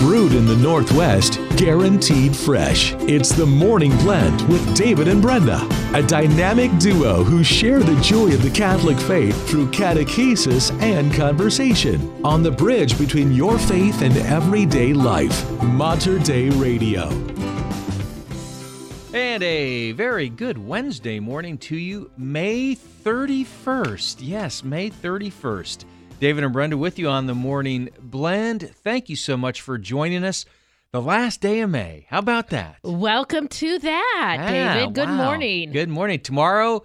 Brewed in the Northwest, guaranteed fresh. It's the Morning Blend with David and Brenda, a dynamic duo who share the joy of the Catholic faith through catechesis and conversation on the bridge between your faith and everyday life. Mater Dei Radio. And a very good Wednesday morning to you, May 31st. Yes, May 31st. David and Brenda with you on the morning blend. Thank you so much for joining us. The last day of May. How about that? Welcome to that, Ah, David. Good wow. morning. Good morning. Tomorrow,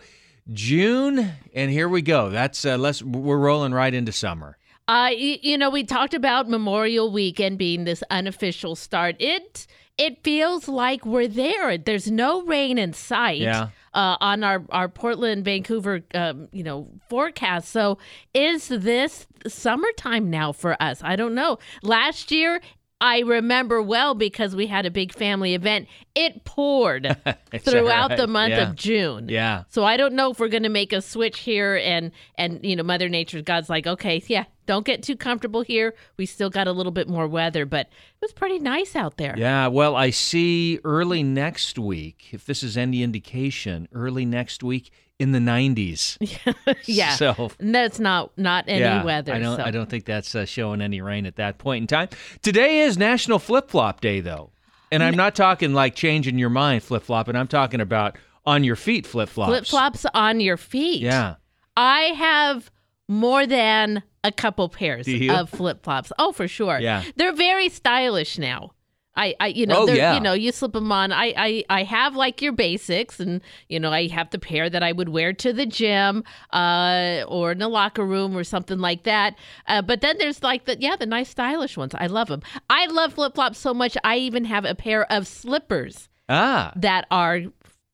June, and here we go. That's uh, let's we're rolling right into summer. Uh, y- you know, we talked about Memorial Weekend being this unofficial start. It it feels like we're there. There's no rain in sight. Yeah. Uh, on our, our Portland, Vancouver, um, you know, forecast. So, is this summertime now for us? I don't know. Last year, I remember well because we had a big family event. It poured throughout the month Yeah. of June. Yeah. So I don't know if we're going to make a switch here and and you know Mother Nature God's like, "Okay, yeah, don't get too comfortable here. We still got a little bit more weather, but it was pretty nice out there." Yeah, well, I see early next week, if this is any indication, early next week in the 90s. Yeah. So And that's not not any yeah, weather. I don't. so. I don't think that's uh, showing any rain at that point in time. Today is National Flip Flop Day, though, and I'm not talking like changing your mind flip flopping. I'm talking about on your feet flip flops. Flip flops on your feet. Yeah. I have more than a couple pairs of flip flops. Oh, for sure. Yeah. They're very stylish now. I, I you know, Oh, yeah. you know, you slip them on. I, I, I have like your basics, and you know, I have the pair that I would wear to the gym, uh, or in the locker room or something like that. Uh, but then there's like the yeah, the nice stylish ones. I love them. I love flip flops so much. I even have a pair of slippers Ah. that are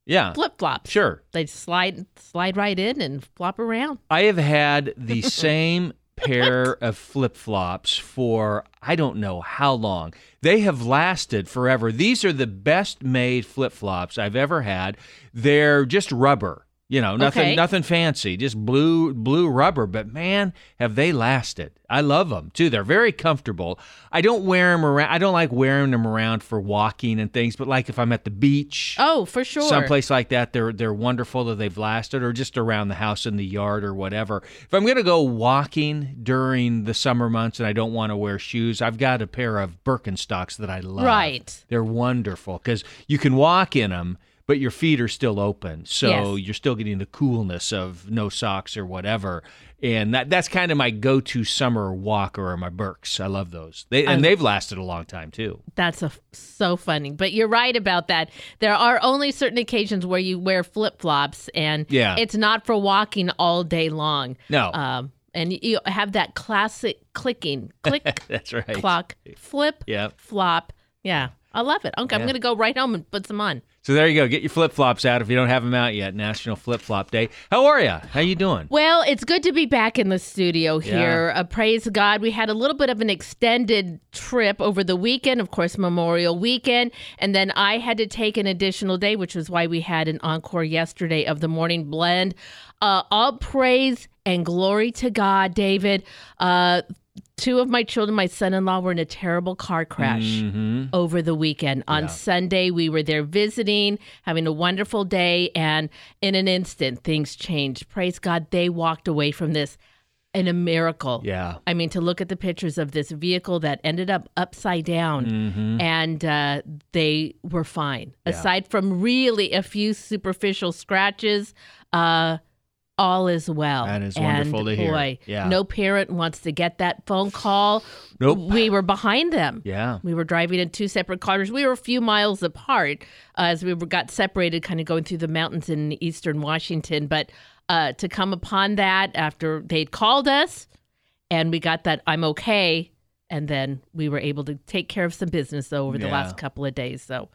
Yeah. flip flops. Sure. They slide slide right in and flop around. I have had the same pair of flip flops for I don't know how long. They have lasted forever. These are the best made flip flops I've ever had. They're just rubber. You know, nothing Okay. nothing fancy, just blue blue rubber, but man, have they lasted. I love them too. They're very comfortable. I don't wear them around I don't like wearing them around for walking and things, but like if I'm at the beach, Oh, for sure. someplace like that they're they're wonderful that they've lasted or just around the house in the yard or whatever if i'm going to go walking during the summer months and i don't want to wear shoes i've got a pair of birkenstocks that i love Right. they're wonderful because you can walk in them but your feet are still open so Yes. you're still getting the coolness of no socks or whatever and that that's kind of my go-to summer walk or my birks i love those they, and they've lasted a long time too That's a, so funny. But you're right about that. There are only certain occasions where you wear flip flops, and Yeah. it's not for walking all day long. No. Um, and you- have that classic clicking, click, that's right clock, flip, Yep. flop. Yeah. I love it. Okay, I'm going to go right home and put some on. So there you go. Get your flip flops out if you don't have them out yet. National Flip Flop Day. How are you? How you doing? Well, it's good to be back in the studio here. Uh, praise God. We had a little bit of an extended trip over the weekend, of course, Memorial weekend. And then I had to take an additional day, which was why we had an encore yesterday of the morning blend. Uh, all praise and glory to God, David. Uh, two of my children, my son in law, were in a terrible car crash Mm-hmm. over the weekend. On Sunday, we were there visiting, having a wonderful day, and in an instant, things changed. Praise God, they walked away from this in a miracle. Yeah. I mean, to look at the pictures of this vehicle that ended up upside down Mm-hmm. and uh, they were fine. Aside from really a few superficial scratches, uh, all is well. That is And wonderful to hear. Boy, Yeah. no parent wants to get that phone call. Nope. We were behind them. Yeah. We were driving in two separate cars. We were a few miles apart uh, as we were, got separated, kind of going through the mountains in eastern Washington. But uh, to come upon that after they'd called us and we got that I'm okay, and then we were able to take care of some business though over the Yeah. last couple of days. So,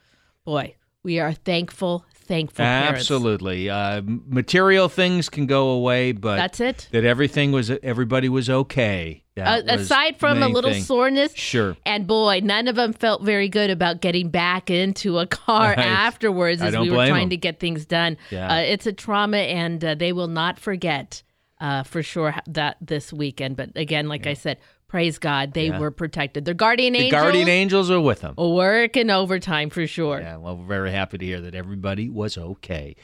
boy, we are thankful, thankful. Absolutely. Uh, material things can go away, but That's it. that everything was everybody was okay. Uh, aside from a little thing. soreness, Sure. And boy, none of them felt very good about getting back into a car afterwards as we were trying trying 'em. to get things done. Yeah. Uh, it's a trauma, and uh, they will not forget uh, for sure that this weekend. But again, like I said, Praise God, they Yeah. were protected. Their guardian The angels guardian angels are with them. working overtime for sure. Yeah, well, we're very happy to hear that everybody was okay.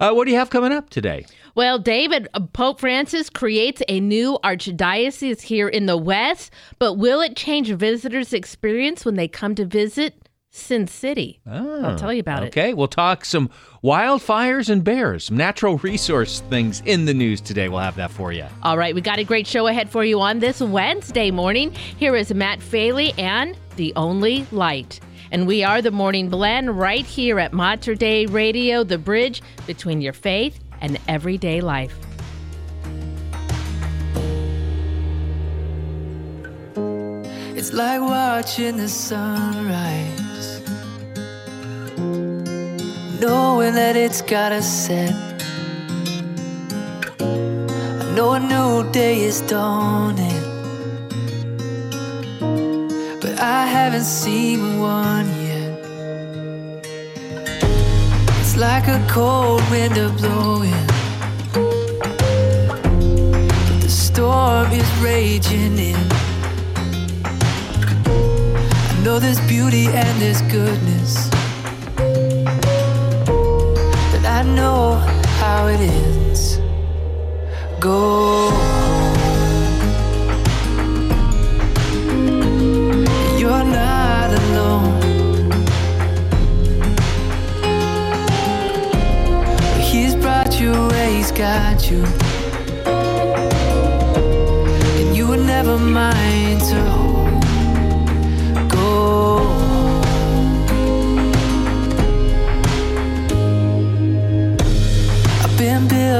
Uh, what do you have coming up today? Well, David, uh, Pope Francis creates a new archdiocese here in the West, but will it change visitors' experience when they come to visit Sin City? I'll ah, tell you about it. Oh, Okay, we'll talk some wildfires and bears, some natural resource things in the news today. We'll have that for you. All right, we got a great show ahead for you on this Wednesday morning. Here is Matt Faley and The Only Light. And we are the Morning Blend right here at Mater Dei Radio, the bridge between your faith and everyday life. It's like watching the sunrise, knowing that it's gotta set. I know a new day is dawning, but I haven't seen one yet. It's like a cold wind a blowing, but the storm is raging in. I know there's beauty and there's goodness. I know how it ends. Go home. You're not alone. He's brought you where he's got you.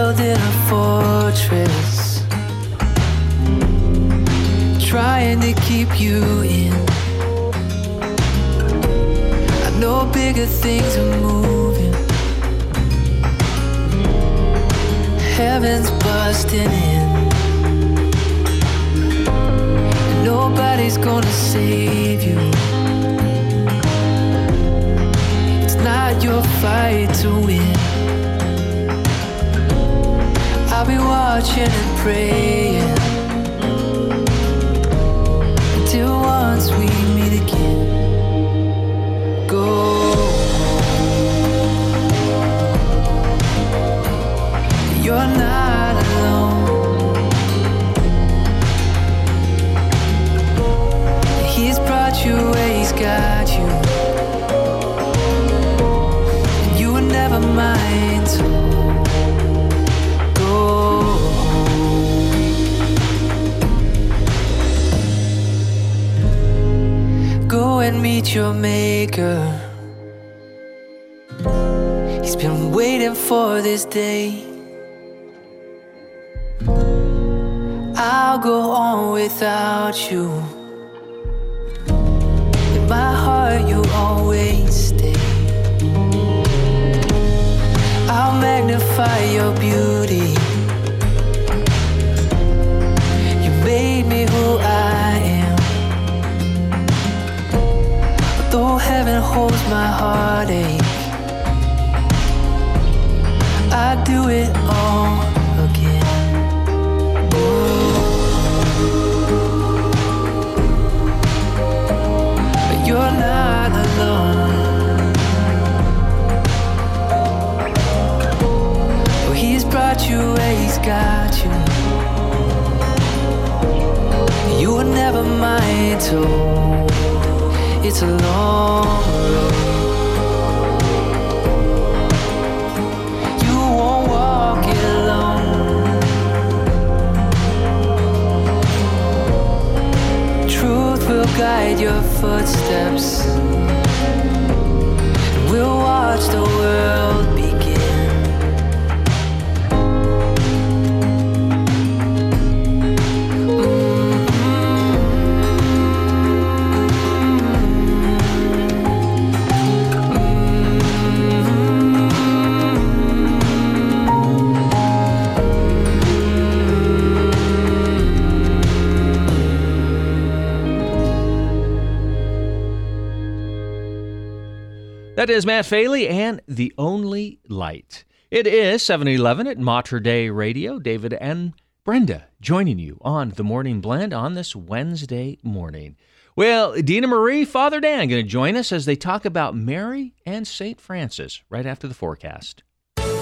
Been building a fortress Trying to keep you in I know bigger things are moving Heaven's busting in Nobody's gonna save you. It's not your fight to win. I'll be watching and praying Faley and The Only Light. It is 7-Eleven at Mater Dei Radio. David and Brenda joining you on the Morning Blend on this Wednesday morning. Well, Dina Marie, Father Dan going to join us as they talk about Mary and St. Francis right after the forecast.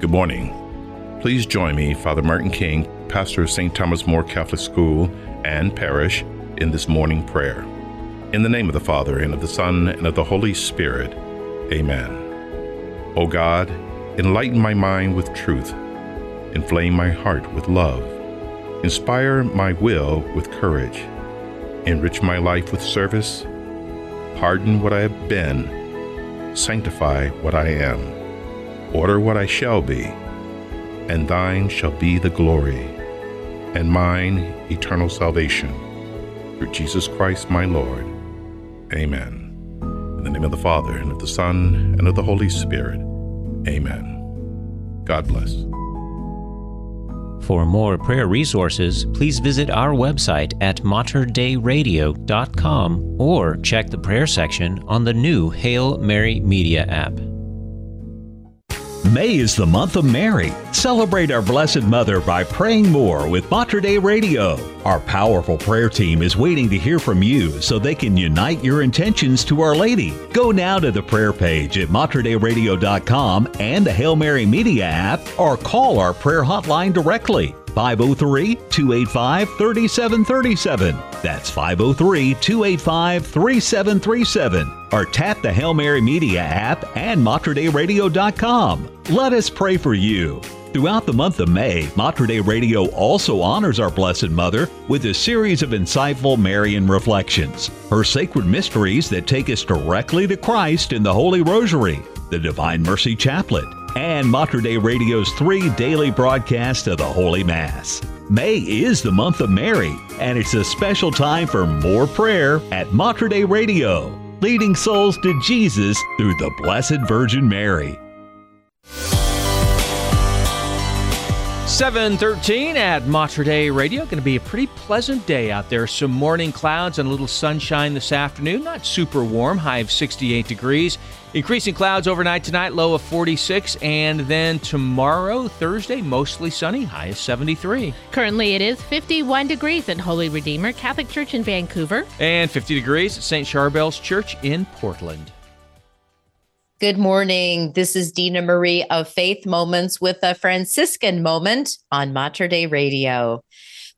Good morning. Please join me, Father Martin King, pastor of St. Thomas More Catholic School and Parish, in this morning prayer. In the name of the Father, and of the Son, and of the Holy Spirit. Amen. O God, enlighten my mind with truth, inflame my heart with love, inspire my will with courage, enrich my life with service, pardon what I have been, sanctify what I am order what I shall be, and thine shall be the glory, and mine eternal salvation. Through Jesus Christ my Lord. Amen. In the name of the Father, and of the Son, and of the Holy Spirit. Amen. God bless. For more prayer resources, please visit our website at materdeiradio.com or check the prayer section on the new Hail Mary Media app. May is the month of Mary. Celebrate our Blessed Mother by praying more with Mater Dei Radio. Our powerful prayer team is waiting to hear from you so they can unite your intentions to Our Lady. Go now to the prayer page at materdeiradio.com and the Hail Mary Media app or call our prayer hotline directly 503 285 3737. That's 503 285 3737. Or tap the Hail Mary Media app and materdeiradio.com. Let us pray for you. Throughout the month of May, Mater Dei Radio also honors our Blessed Mother with a series of insightful Marian reflections, her sacred mysteries that take us directly to Christ in the Holy Rosary, the Divine Mercy Chaplet, and Mater Dei Radio's three daily broadcasts of the Holy Mass. May is the month of Mary, and it's a special time for more prayer at Mater Dei Radio, leading souls to Jesus through the Blessed Virgin Mary. 713 at Mater Dei Radio. Going to be a pretty pleasant day out there. Some morning clouds and a little sunshine this afternoon. Not super warm, high of 68 degrees. Increasing clouds overnight tonight, low of 46. And then tomorrow, Thursday, mostly sunny, high of 73. Currently, it is 51 degrees at Holy Redeemer Catholic Church in Vancouver. And 50 degrees at St. Charbel's Church in Portland. Good morning. This is Dina Marie of Faith Moments with a Franciscan moment on Mater Dei Radio.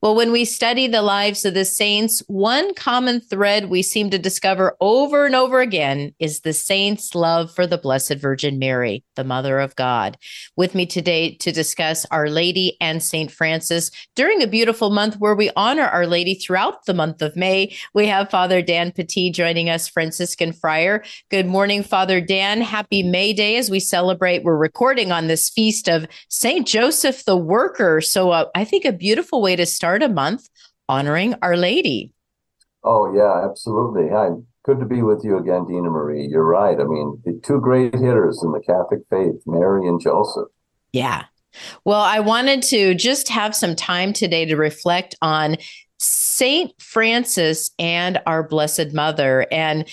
Well, when we study the lives of the saints, one common thread we seem to discover over and over again is the saints' love for the Blessed Virgin Mary, the Mother of God. With me today to discuss Our Lady and Saint Francis during a beautiful month where we honor Our Lady throughout the month of May, we have Father Dan Petit joining us, Franciscan friar. Good morning, Father Dan. Happy May Day as we celebrate. We're recording on this feast of Saint Joseph the Worker. So uh, I think a beautiful way to start start a month honoring Our Lady. Oh, yeah, absolutely. Hi. Good to be with you again, Dina Marie. You're right. I mean, the two great hitters in the Catholic faith, Mary and Joseph. Yeah. Well, I wanted to just have some time today to reflect on Saint Francis and our Blessed Mother. And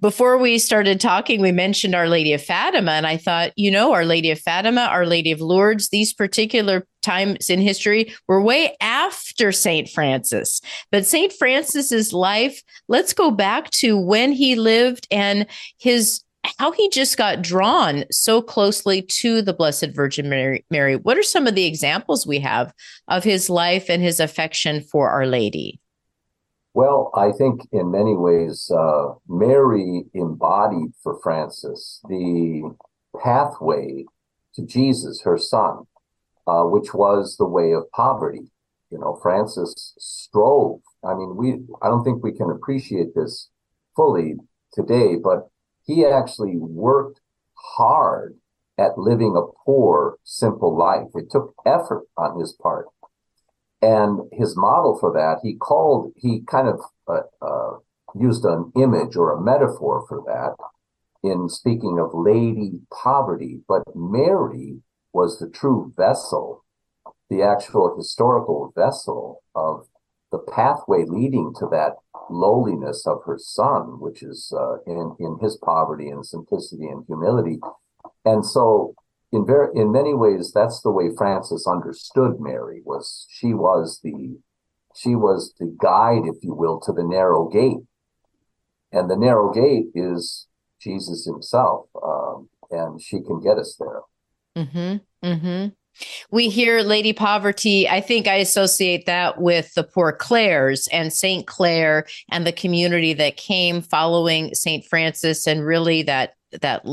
before we started talking, we mentioned Our Lady of Fatima. And I thought, you know, Our Lady of Fatima, Our Lady of Lourdes, these particular times in history were way after Saint Francis. But Saint Francis's life, let's go back to when he lived and his how he just got drawn so closely to the Blessed Virgin Mary, Mary. What are some of the examples we have of his life and his affection for Our Lady? Well, I think in many ways, uh, Mary embodied for Francis the pathway to Jesus, her son, uh, which was the way of poverty. You know, Francis strove. I mean, we, I don't think we can appreciate this fully today, but he actually worked hard at living a poor, simple life. It took effort on his part. And his model for that, he called, he kind of uh, uh, used an image or a metaphor for that in speaking of lady poverty. But Mary was the true vessel, the actual historical vessel of the pathway leading to that lowliness of her son, which is uh, in in his poverty and simplicity and humility. And so, in very in many ways, that's the way Francis understood Mary. Was she was the she was the guide, if you will, to the narrow gate, and the narrow gate is Jesus Himself, um, and she can get us there. Hmm. Hmm. We hear Lady Poverty. I think I associate that with the Poor Clares and Saint Clare and the community that came following Saint Francis, and really that that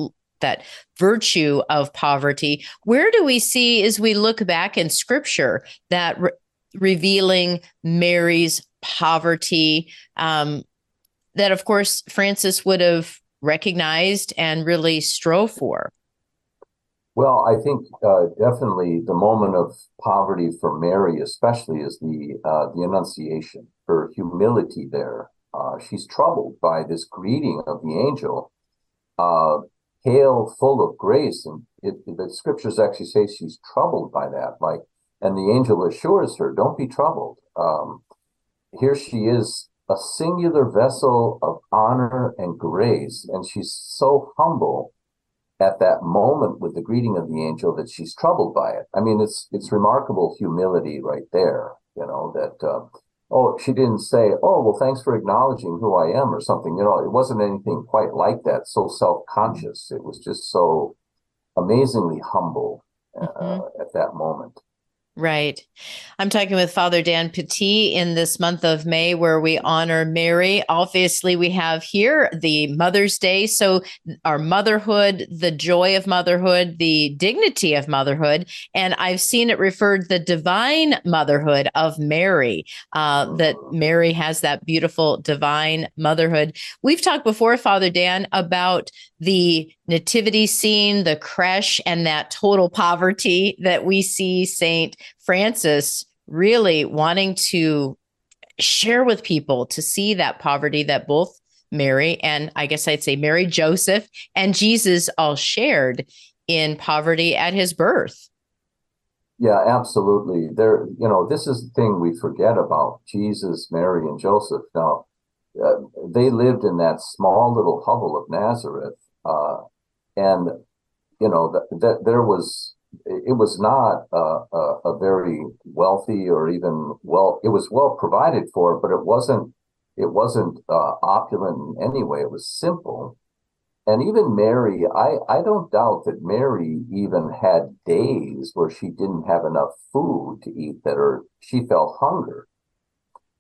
that virtue of poverty. Where do we see, as we look back in Scripture, that re- revealing Mary's poverty? Um, that, of course, Francis would have recognized and really strove for. Well, I think uh, definitely the moment of poverty for Mary, especially, is the uh, the Annunciation. Her humility there. Uh, she's troubled by this greeting of the angel, uh, "Hail, full of grace," and it, the scriptures actually say she's troubled by that. Like, and the angel assures her, "Don't be troubled." Um, here she is, a singular vessel of honor and grace, and she's so humble at that moment with the greeting of the angel that she's troubled by it. I mean, it's it's remarkable humility right there. You know that. Uh, oh, she didn't say, "Oh, well, thanks for acknowledging who I am" or something. You know, it wasn't anything quite like that. So self conscious. It was just so amazingly humble uh, mm-hmm. at that moment. Right. I'm talking with Father Dan Petit in this month of May where we honor Mary. Obviously, we have here the Mother's Day. So, our motherhood, the joy of motherhood, the dignity of motherhood. And I've seen it referred the divine motherhood of Mary, uh, that Mary has that beautiful divine motherhood. We've talked before, Father Dan, about the nativity scene, the creche, and that total poverty that we see Saint Francis really wanting to share with people to see that poverty that both Mary and I guess I'd say Mary Joseph and Jesus all shared in poverty at his birth. Yeah, absolutely. There, you know, this is the thing we forget about Jesus, Mary, and Joseph. Now, uh, they lived in that small little hovel of Nazareth, uh, and you know that, that there was it was not a, a, a, very wealthy or even well it was well provided for but it wasn't it wasn't uh, opulent in any way. It was simple. And even mary i i don't doubt that mary even had days where she didn't have enough food to eat that or she felt hunger.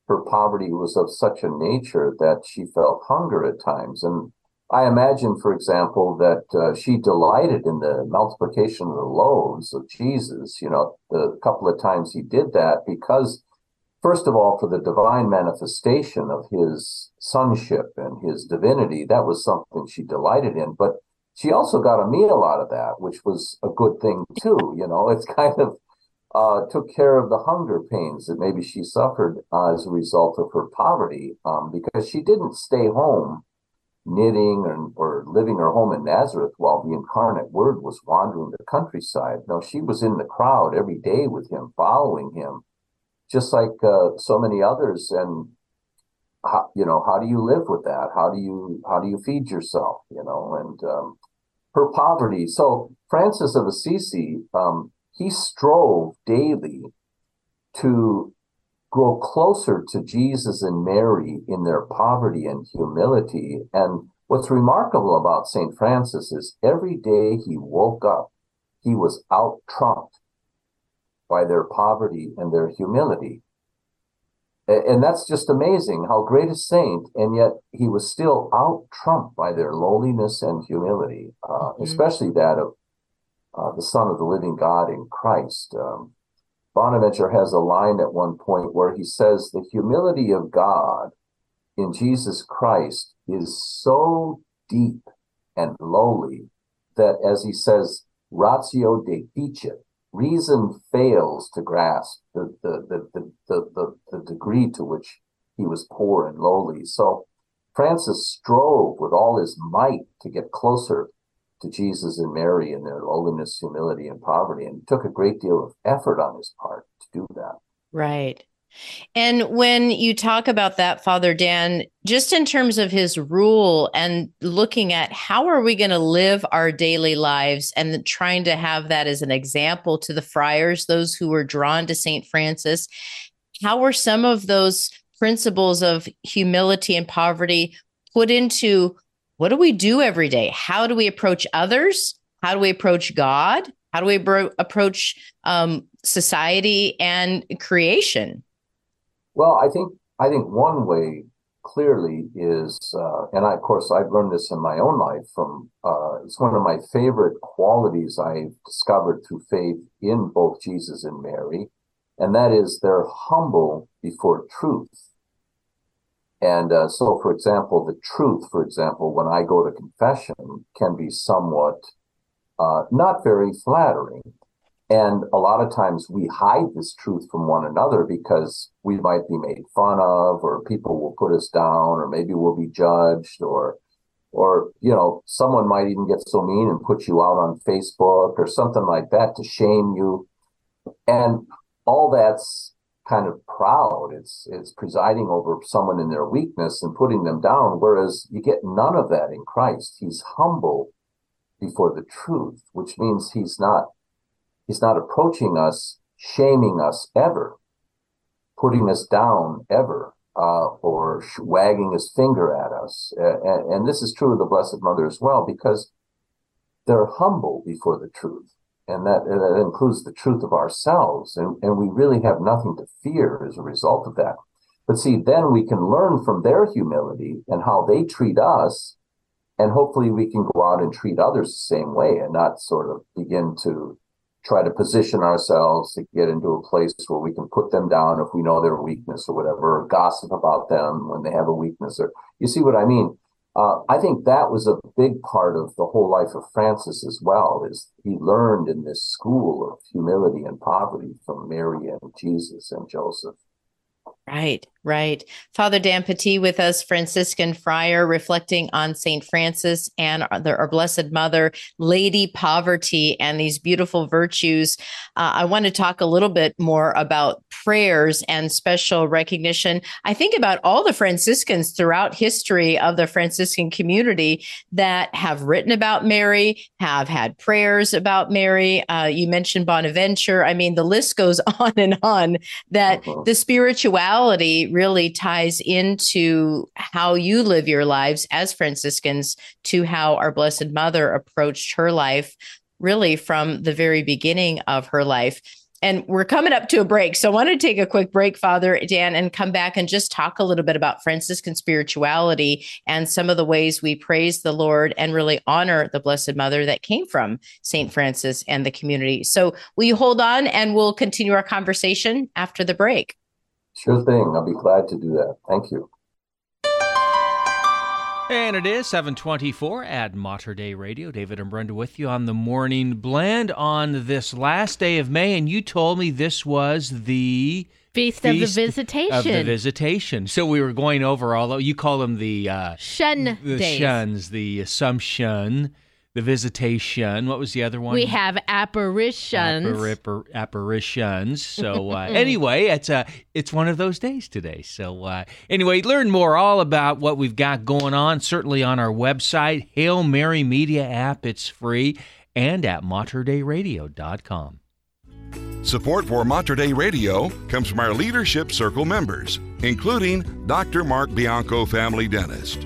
Her poverty was of such a nature that she felt hunger at times. And I imagine, for example, that uh, she delighted in the multiplication of the loaves of Jesus, you know, the couple of times he did that because, first of all, for the divine manifestation of his sonship and his divinity, that was something she delighted in. But she also got a meal out of that, which was a good thing too. You know, it's kind of uh, took care of the hunger pains that maybe she suffered uh, as a result of her poverty um, because she didn't stay home knitting or, or living her home in Nazareth while the incarnate word was wandering the countryside. No, she was in the crowd every day with him, following him, just like uh, so many others. And how, you know, how do you live with that? How do you how do you feed yourself? You know, and um, her poverty. So Francis of Assisi, um, he strove daily to grow closer to Jesus and Mary in their poverty and humility. And what's remarkable about St. Francis is every day he woke up, he was out trumped by their poverty and their humility. And that's just amazing how great a saint, and yet he was still out trumped by their lowliness and humility, uh, mm-hmm. especially that of uh, the Son of the living God in Christ. Um, Bonaventure has a line at one point where he says, The humility of God in Jesus Christ is so deep and lowly that, as he says, ratio deficit. Reason fails to grasp the, the, the, the, the, the degree to which he was poor and lowly. So Francis strove with all his might to get closer to Jesus and Mary in their lowliness, humility, and poverty, and it took a great deal of effort on his part to do that. Right. And when you talk about that, Father Dan, just in terms of his rule and looking at how are we going to live our daily lives and trying to have that as an example to the friars, those who were drawn to St. Francis, how were some of those principles of humility and poverty put into what do we do every day? How do we approach others? How do we approach God? How do we bro- approach um, society and creation? Well, I think I think one way clearly is, uh, and I, of course I've learned this in my own life. From uh, it's one of my favorite qualities I've discovered through faith in both Jesus and Mary, and that is they're humble before truth. And uh, so, for example, the truth, for example, when I go to confession, can be somewhat uh, not very flattering. And a lot of times we hide this truth from one another because we might be made fun of, or people will put us down, or maybe we'll be judged, or, or, you know, someone might even get so mean and put you out on Facebook or something like that to shame you. And all that's kind of proud. It's it's presiding over someone in their weakness and putting them down. Whereas you get none of that in Christ. He's humble before the truth, which means he's not he's not approaching us, shaming us ever, putting us down ever, uh, or sh- wagging his finger at us. Uh, and, and this is true of the Blessed Mother as well, because they're humble before the truth and that, that includes the truth of ourselves. And, and we really have nothing to fear as a result of that. But see, then we can learn from their humility and how they treat us. And hopefully we can go out and treat others the same way and not sort of begin to try to position ourselves to get into a place where we can put them down if we know their weakness or whatever, or gossip about them when they have a weakness. Or you see what I mean? Uh, I think that was a big part of the whole life of Francis as well. Is he learned in this school of humility and poverty from Mary and Jesus and Joseph. Right, right. Father Dan Petit with us, Franciscan friar, reflecting on St. Francis and our, our Blessed Mother, Lady Poverty, and these beautiful virtues. Uh, I want to talk a little bit more about prayers and special recognition. I think about all the Franciscans throughout history of the Franciscan community that have written about Mary, have had prayers about Mary. Uh, you mentioned Bonaventure. I mean, the list goes on and on that uh-huh. the spirituality really ties into how you live your lives as Franciscans to how our Blessed Mother approached her life, really from the very beginning of her life. And we're coming up to a break. So I want to take a quick break, Father Dan, and come back and just talk a little bit about Franciscan spirituality and some of the ways we praise the Lord and really honor the Blessed Mother that came from St. Francis and the community. So will you hold on and we'll continue our conversation after the break? Sure thing. I'll be glad to do that. Thank you. And it is 724 at Mater Dei Radio. David and Brenda with you on the morning blend on this last day of May. And you told me this was the Feast, Feast of the Visitation. Of the Visitation. So we were going over all, you call them the uh, Shun the days. Shuns, the Assumption the visitation. What was the other one? We have apparitions. Appar- apparitions. So uh, anyway, it's a it's one of those days today. So uh, anyway, learn more all about what we've got going on. Certainly on our website, Hail Mary Media app. It's free and at materdeiradio.com. Support for Mater Dei Radio comes from our Leadership Circle members, including Dr. Mark Bianco, family dentist.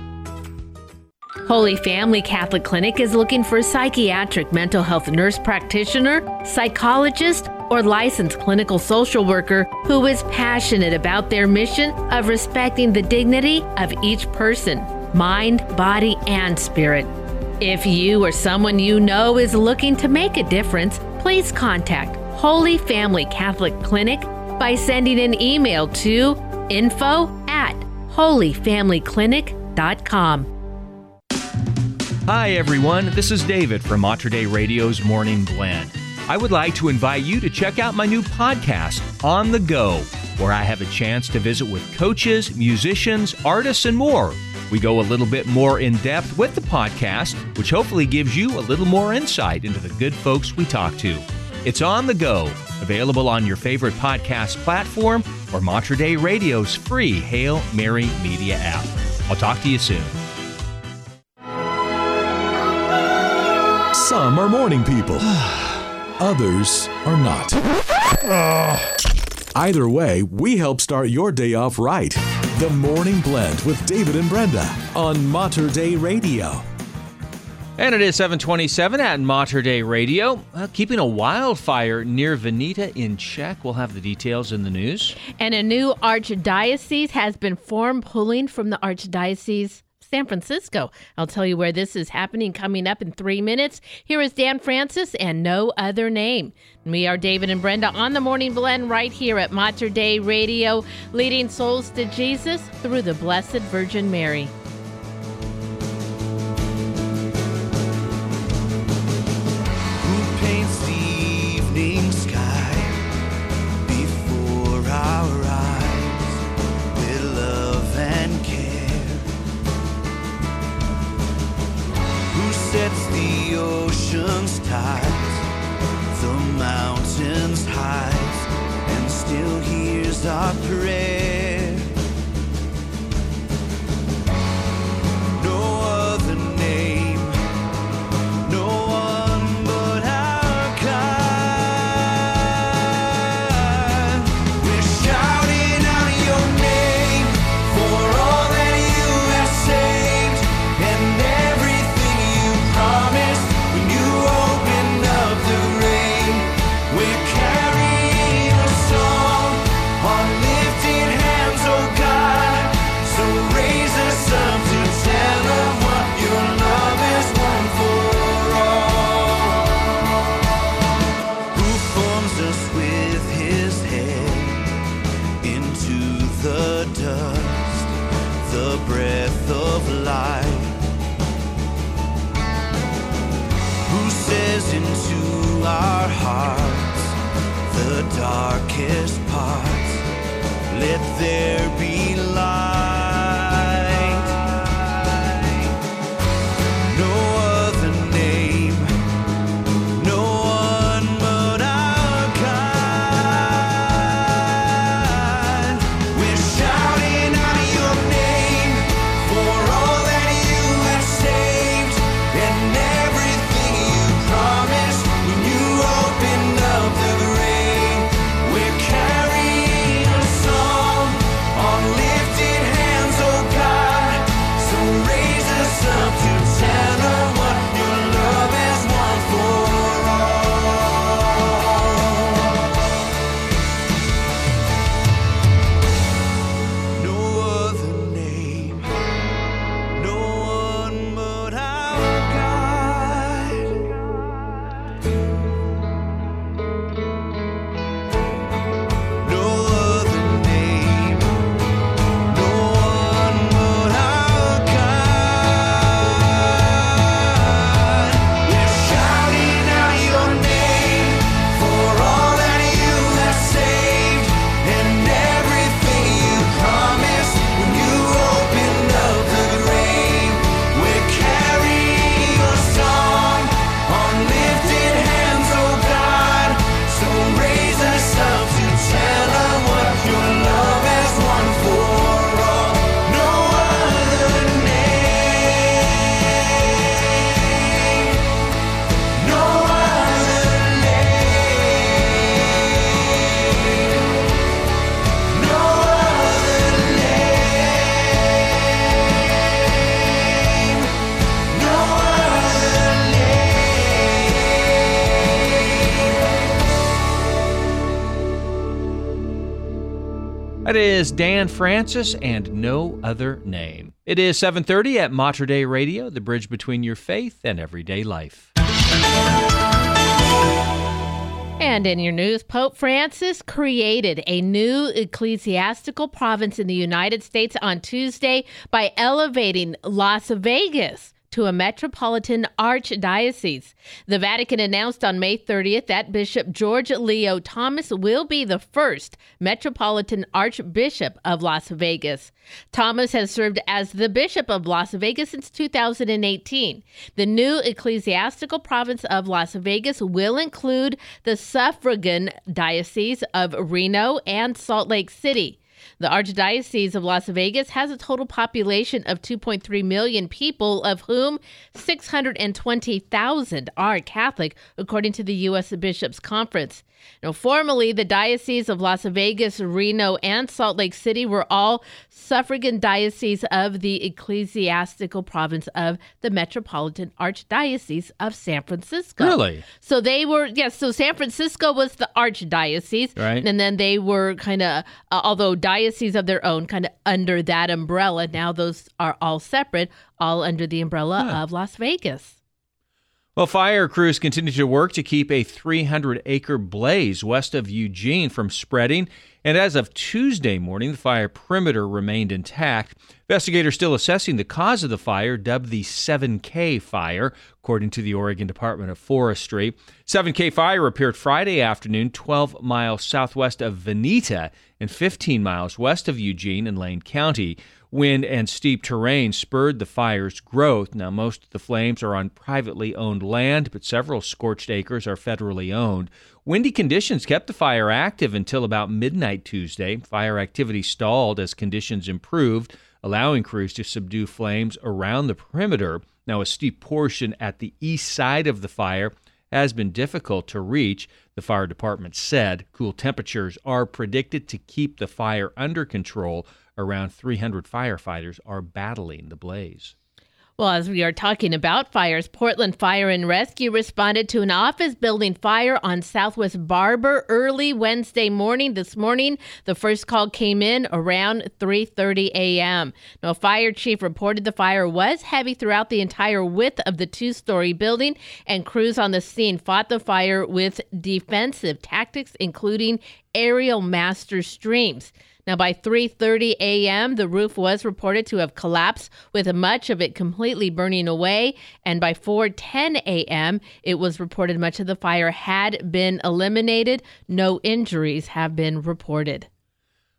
Holy Family Catholic Clinic is looking for a psychiatric mental health nurse practitioner, psychologist, or licensed clinical social worker who is passionate about their mission of respecting the dignity of each person, mind, body, and spirit. If you or someone you know is looking to make a difference, please contact Holy Family Catholic Clinic by sending an email to info at holyfamilyclinic.com. Hi, everyone. This is David from Mater Dei Radio's Morning Blend. I would like to invite you to check out my new podcast, On the Go, where I have a chance to visit with coaches, musicians, artists, and more. We go a little bit more in depth with the podcast, which hopefully gives you a little more insight into the good folks we talk to. It's On the Go, available on your favorite podcast platform or Mater Dei Radio's free Hail Mary Media app. I'll talk to you soon. Some are morning people, others are not. Either way, we help start your day off right. The Morning Blend with David and Brenda on Mater Dei Radio. And it is 727 at Mater Dei Radio. Uh, keeping a wildfire near Veneta in check. We'll have the details in the news. And a new archdiocese has been formed, pulling from the archdiocese San Francisco. I'll tell you where this is happening coming up in three minutes. Here is Dan Francis and No Other Name. We are David and Brenda on the Morning Blend right here at Mater Dei Radio, leading souls to Jesus through the Blessed Virgin Mary. That is Dan Francis and no other name. It is 7:30 at Mater Dei Radio, the bridge between your faith and everyday life. And in your news, Pope Francis created a new ecclesiastical province in the United States on Tuesday by elevating Las Vegas to a metropolitan archdiocese. The Vatican announced on May 30th that Bishop George Leo Thomas will be the first metropolitan archbishop of Las Vegas. Thomas has served as the bishop of Las Vegas since 2018. The new ecclesiastical province of Las Vegas will include the suffragan diocese of Reno and Salt Lake City. The Archdiocese of Las Vegas has a total population of 2.3 million people, of whom 620,000 are Catholic, according to the U.S. Bishops' Conference. Now, formerly, the Diocese of Las Vegas, Reno, and Salt Lake City were all suffragan dioceses of the ecclesiastical province of the Metropolitan Archdiocese of San Francisco. Really? So they were, yes, so San Francisco was the archdiocese. Right. And then they were kind of, uh, although dioceses of their own, kind of under that umbrella. Now those are all separate, all under the umbrella of Las Vegas. Well, fire crews continue to work to keep a 300 acre blaze west of Eugene from spreading. And as of Tuesday morning, the fire perimeter remained intact. Investigators still assessing the cause of the fire, dubbed the 7K fire, according to the Oregon Department of Forestry. 7K fire appeared Friday afternoon, 12 miles southwest of Veneta and 15 miles west of Eugene in Lane County. Wind and steep terrain spurred the fire's growth. Now, most of the flames are on privately owned land, but several scorched acres are federally owned. Windy conditions kept the fire active until about midnight Tuesday. Fire activity stalled as conditions improved, allowing crews to subdue flames around the perimeter. Now, a steep portion at the east side of the fire has been difficult to reach, the fire department said. Cool temperatures are predicted to keep the fire under control. Around 300 firefighters are battling the blaze. Well, as we are talking about fires, Portland Fire and Rescue responded to an office building fire on Southwest Barbur early Wednesday morning. This morning, the first call came in around 3:30 a.m. Now, a fire chief reported the fire was heavy throughout the entire width of the two-story building, and crews on the scene fought the fire with defensive tactics, including aerial master streams. Now, by 3:30 a.m., the roof was reported to have collapsed, with much of it completely burning away. And by 4:10 a.m., it was reported much of the fire had been eliminated. No injuries have been reported.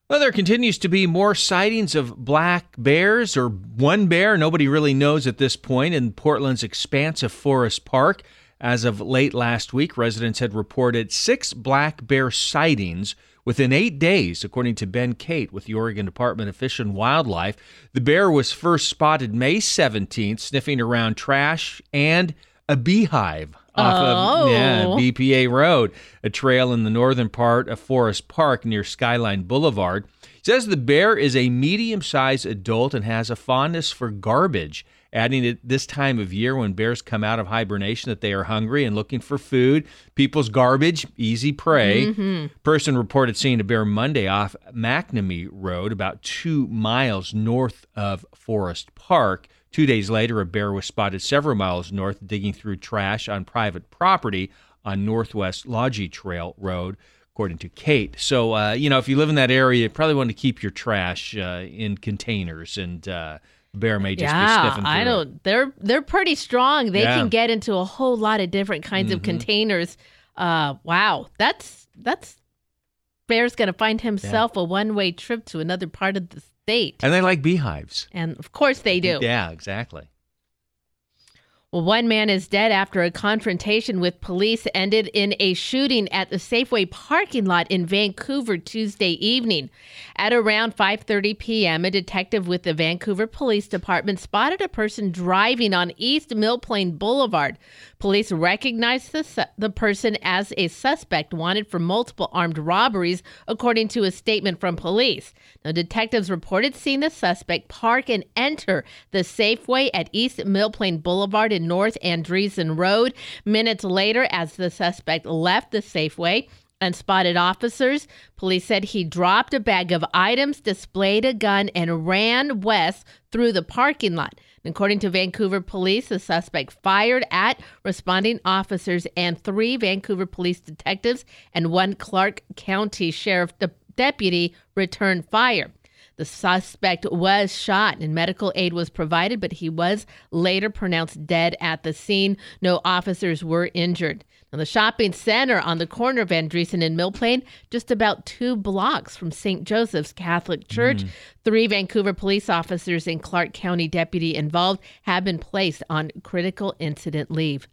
Well, there continues to be more sightings of black bears or one bear. Nobody really knows at this point in Portland's expansive forest park. As of late last week, residents had reported six black bear sightings within eight days, according to Ben Kate with the Oregon Department of Fish and Wildlife. The bear was first spotted May 17th, sniffing around trash and a beehive off Oh. of yeah, BPA Road, a trail in the northern part of Forest Park near Skyline Boulevard. It says the bear is a medium-sized adult and has a fondness for garbage, adding at this time of year when bears come out of hibernation that they are hungry and looking for food. People's garbage, easy prey. Mhm. Person reported seeing a bear Monday off McNamee Road, about two miles north of Forest Park. Two days later, a bear was spotted several miles north digging through trash on private property on Northwest Logie Trail Road, according to Kate. So, uh, you know, if you live in that area, you probably want to keep your trash uh, in containers, and uh, bear may just be yeah, sniffing I don't. They're they're pretty strong. They Yeah. can get into a whole lot of different kinds of Mhm. containers. Uh, wow, that's that's Bear's going to find himself a one-way trip to another part of the state, And they like beehives. and of course they do. Yeah, exactly. One man is dead after a confrontation with police ended in a shooting at the Safeway parking lot in Vancouver Tuesday evening. At around 5:30 p.m., a detective with the Vancouver Police Department spotted a person driving on East Mill Plain Boulevard. Police recognized the, the person as a suspect wanted for multiple armed robberies, according to a statement from police. Now, detectives reported seeing the suspect park and enter the Safeway at East Mill Plain Boulevard and North Andresen Road. Minutes later, as the suspect left the Safeway, and spotted officers. Police said he dropped a bag of items, displayed a gun, and ran west through the parking lot. According to Vancouver police, the suspect fired at responding officers and three Vancouver police detectives and one Clark County Sheriff de- deputy returned fire. The suspect was shot and medical aid was provided, but he was later pronounced dead at the scene. No officers were injured. Now, the shopping center on the corner of Andresen and Mill Plain, just about two blocks from St. Joseph's Catholic Church. Mm. Three Vancouver police officers and Clark County deputy involved have been placed on critical incident leave.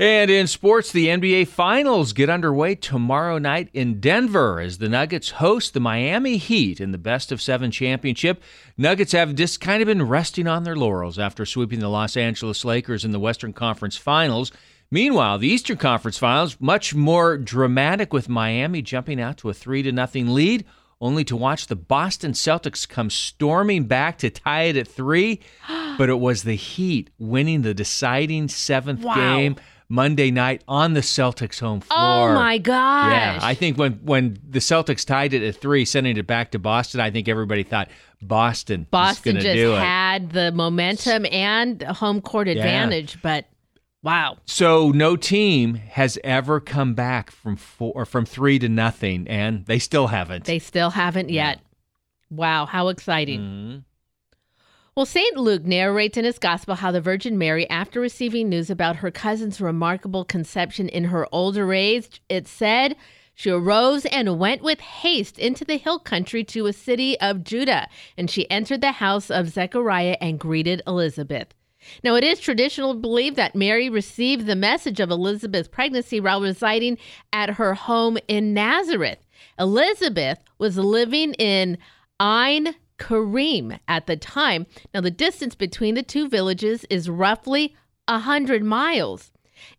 And in sports, the NBA Finals get underway tomorrow night in Denver as the Nuggets host the Miami Heat in the best of seven championship. Nuggets have just kind of been resting on their laurels after sweeping the Los Angeles Lakers in the Western Conference Finals. Meanwhile, the Eastern Conference Finals much more dramatic with Miami jumping out to a 3 to nothing lead only to watch the Boston Celtics come storming back to tie it at 3, but it was the Heat winning the deciding 7th Wow. game Monday night on the Celtics home floor. Oh my gosh. Yeah, I think when when the Celtics tied it at 3 sending it back to Boston, I think everybody thought Boston Boston just to it. had the momentum and home court advantage, but wow. So no team has ever come back from four or from three to nothing, and they still haven't. They still haven't yet. Wow, how exciting. Mm-hmm. Well, St. Luke narrates in his gospel how the Virgin Mary, after receiving news about her cousin's remarkable conception in her older age, it said, she arose and went with haste into the hill country to a city of Judah, and she entered the house of Zechariah and greeted Elizabeth. Now, it is traditional believed that Mary received the message of Elizabeth's pregnancy while residing at her home in Nazareth. Elizabeth was living in Ein Karim at the time. Now, the distance between the two villages is roughly 100 miles.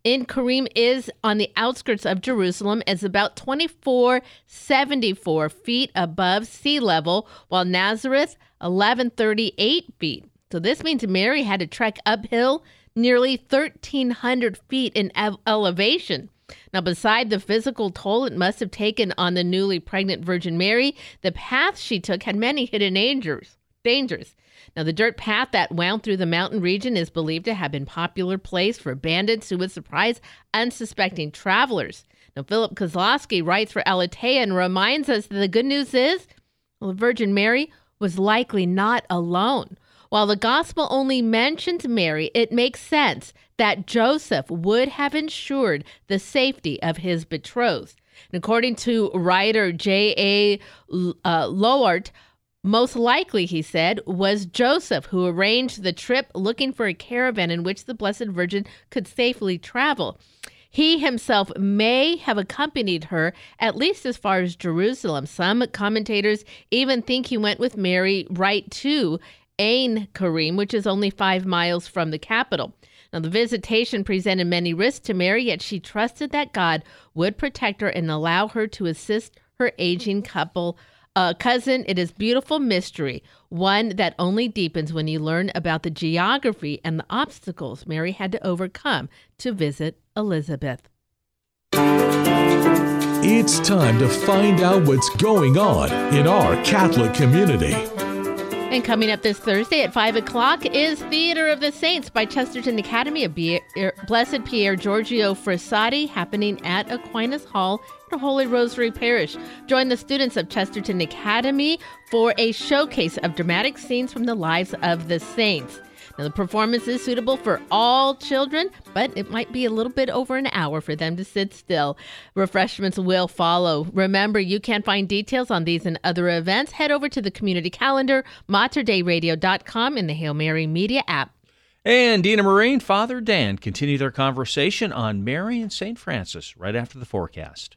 Ein Karim is on the outskirts of Jerusalem, is about 2474 feet above sea level, while Nazareth 1138 feet. So this means Mary had to trek uphill nearly 1300 feet in ev- elevation. Now, beside the physical toll it must have taken on the newly pregnant Virgin Mary, the path she took had many hidden dangers. Dangers. Now, the dirt path that wound through the mountain region is believed to have been a popular place for bandits who would surprise unsuspecting travelers. Now, Philip Kosloski writes for Aleteia and reminds us that the good news is well, the Virgin Mary was likely not alone. While the gospel only mentions Mary, it makes sense that Joseph would have ensured the safety of his betrothed. And according to writer J.A. Uh, Lowart, most likely, he said, was Joseph who arranged the trip looking for a caravan in which the Blessed Virgin could safely travel. He himself may have accompanied her at least as far as Jerusalem. Some commentators even think he went with Mary right to Ain Karim, which is only five miles from the capital. Now, the visitation presented many risks to Mary, yet she trusted that God would protect her and allow her to assist her aging couple. Uh, cousin, it is beautiful mystery, one that only deepens when you learn about the geography and the obstacles Mary had to overcome to visit Elizabeth. It's time to find out what's going on in our Catholic community. And coming up this Thursday at 5 o'clock is Theater of the Saints by Chesterton Academy of er, Blessed Pier Giorgio Frassati happening at Aquinas Hall in Holy Rosary Parish. Join the students of Chesterton Academy for a showcase of dramatic scenes from the lives of the saints. Now, the performance is suitable for all children, but it might be a little bit over an hour for them to sit still. Refreshments will follow. Remember, you can find details on these and other events. Head over to the community calendar, materdeiradio.com, in the Hail Mary Media app. And Dina Marine, Father Dan continue their conversation on Mary and St. Francis right after the forecast.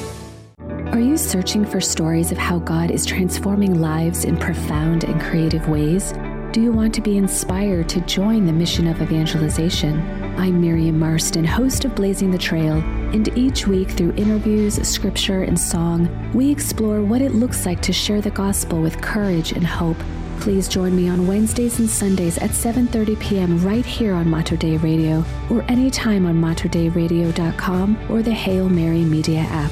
Are you searching for stories of how God is transforming lives in profound and creative ways? Do you want to be inspired to join the mission of evangelization? I'm Miriam Marston, host of Blazing the Trail, and each week through interviews, scripture, and song, we explore what it looks like to share the gospel with courage and hope. Please join me on Wednesdays and Sundays at 7:30 p.m. right here on Mater Dei Radio or anytime on materdeiradio.com or the Hail Mary Media app.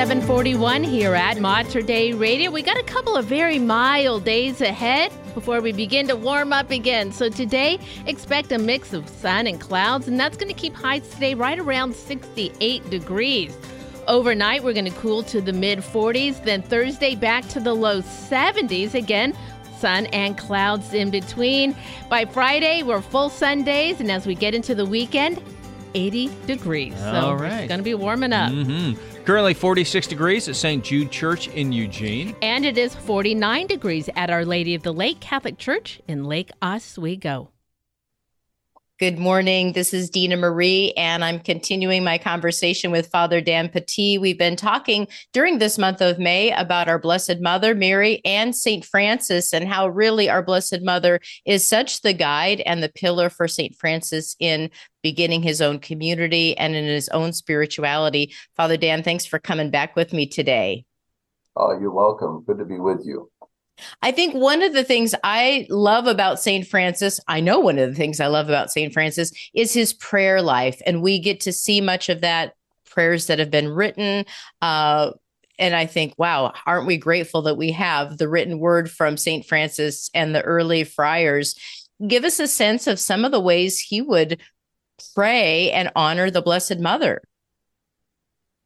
741 here at Mater Dei Radio. We got a couple of very mild days ahead before we begin to warm up again. So today, expect a mix of sun and clouds, and that's going to keep highs today right around 68 degrees. Overnight, we're going to cool to the mid 40s. Then Thursday, back to the low 70s again. Sun and clouds in between. By Friday, we're full sun days, and as we get into the weekend, 80 degrees. So All it's going to be warming up. hmm Currently 46 degrees at St. Jude Church in Eugene. And it is 49 degrees at Our Lady of the Lake Catholic Church in Lake Oswego. Good morning. This is Dina Marie, and I'm continuing my conversation with Father Dan Petit. We've been talking during this month of May about our Blessed Mother, Mary, and St. Francis, and how really our Blessed Mother is such the guide and the pillar for St. Francis in beginning his own community and in his own spirituality. Father Dan, thanks for coming back with me today. Oh, you're welcome. Good to be with you. I think one of the things I love about St. Francis, I know one of the things I love about St. Francis is his prayer life. And we get to see much of that prayers that have been written. Uh, and I think, wow, aren't we grateful that we have the written word from St. Francis and the early friars? Give us a sense of some of the ways he would pray and honor the Blessed Mother.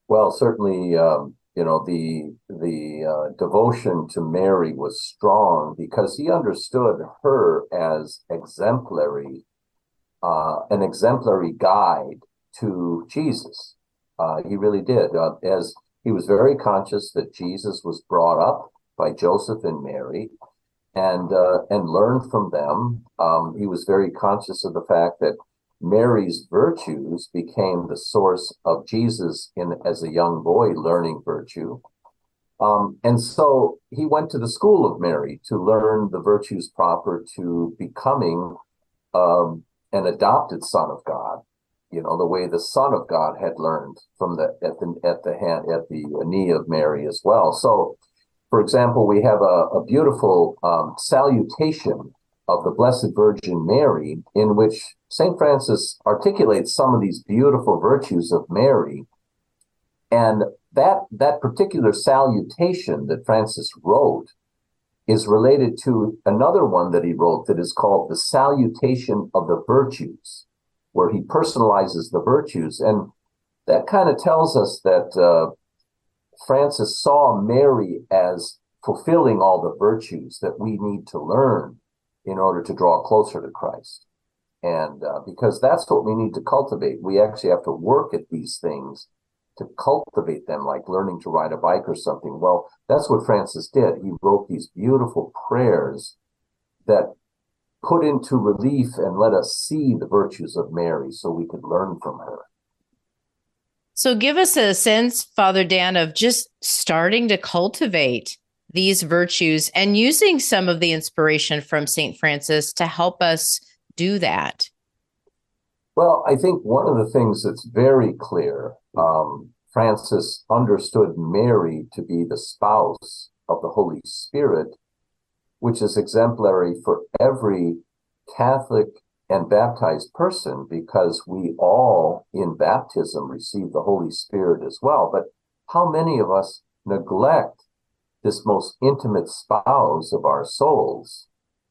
Well, certainly, um, you know, the the uh, devotion to Mary was strong because he understood her as exemplary, uh, an exemplary guide to Jesus. Uh, he really did. Uh, as he was very conscious that Jesus was brought up by Joseph and Mary, and uh, and learned from them. Um, he was very conscious of the fact that Mary's virtues became the source of Jesus in as a young boy learning virtue. Um, and so he went to the school of Mary to learn the virtues proper to becoming um, an adopted son of God. You know the way the Son of God had learned from the at the at the hand at the knee of Mary as well. So, for example, we have a, a beautiful um, salutation of the Blessed Virgin Mary, in which St. Francis articulates some of these beautiful virtues of Mary. And that, that particular salutation that Francis wrote is related to another one that he wrote that is called the Salutation of the Virtues, where he personalizes the virtues. And that kind of tells us that uh, Francis saw Mary as fulfilling all the virtues that we need to learn in order to draw closer to Christ. And uh, because that's what we need to cultivate, we actually have to work at these things to cultivate them, like learning to ride a bike or something. Well, that's what Francis did. He wrote these beautiful prayers that put into relief and let us see the virtues of Mary so we could learn from her. So, give us a sense, Father Dan, of just starting to cultivate these virtues and using some of the inspiration from St. Francis to help us do that. Well, I think one of the things that's very clear, um, Francis understood Mary to be the spouse of the Holy Spirit, which is exemplary for every Catholic and baptized person because we all in baptism receive the Holy Spirit as well. But how many of us neglect this most intimate spouse of our souls,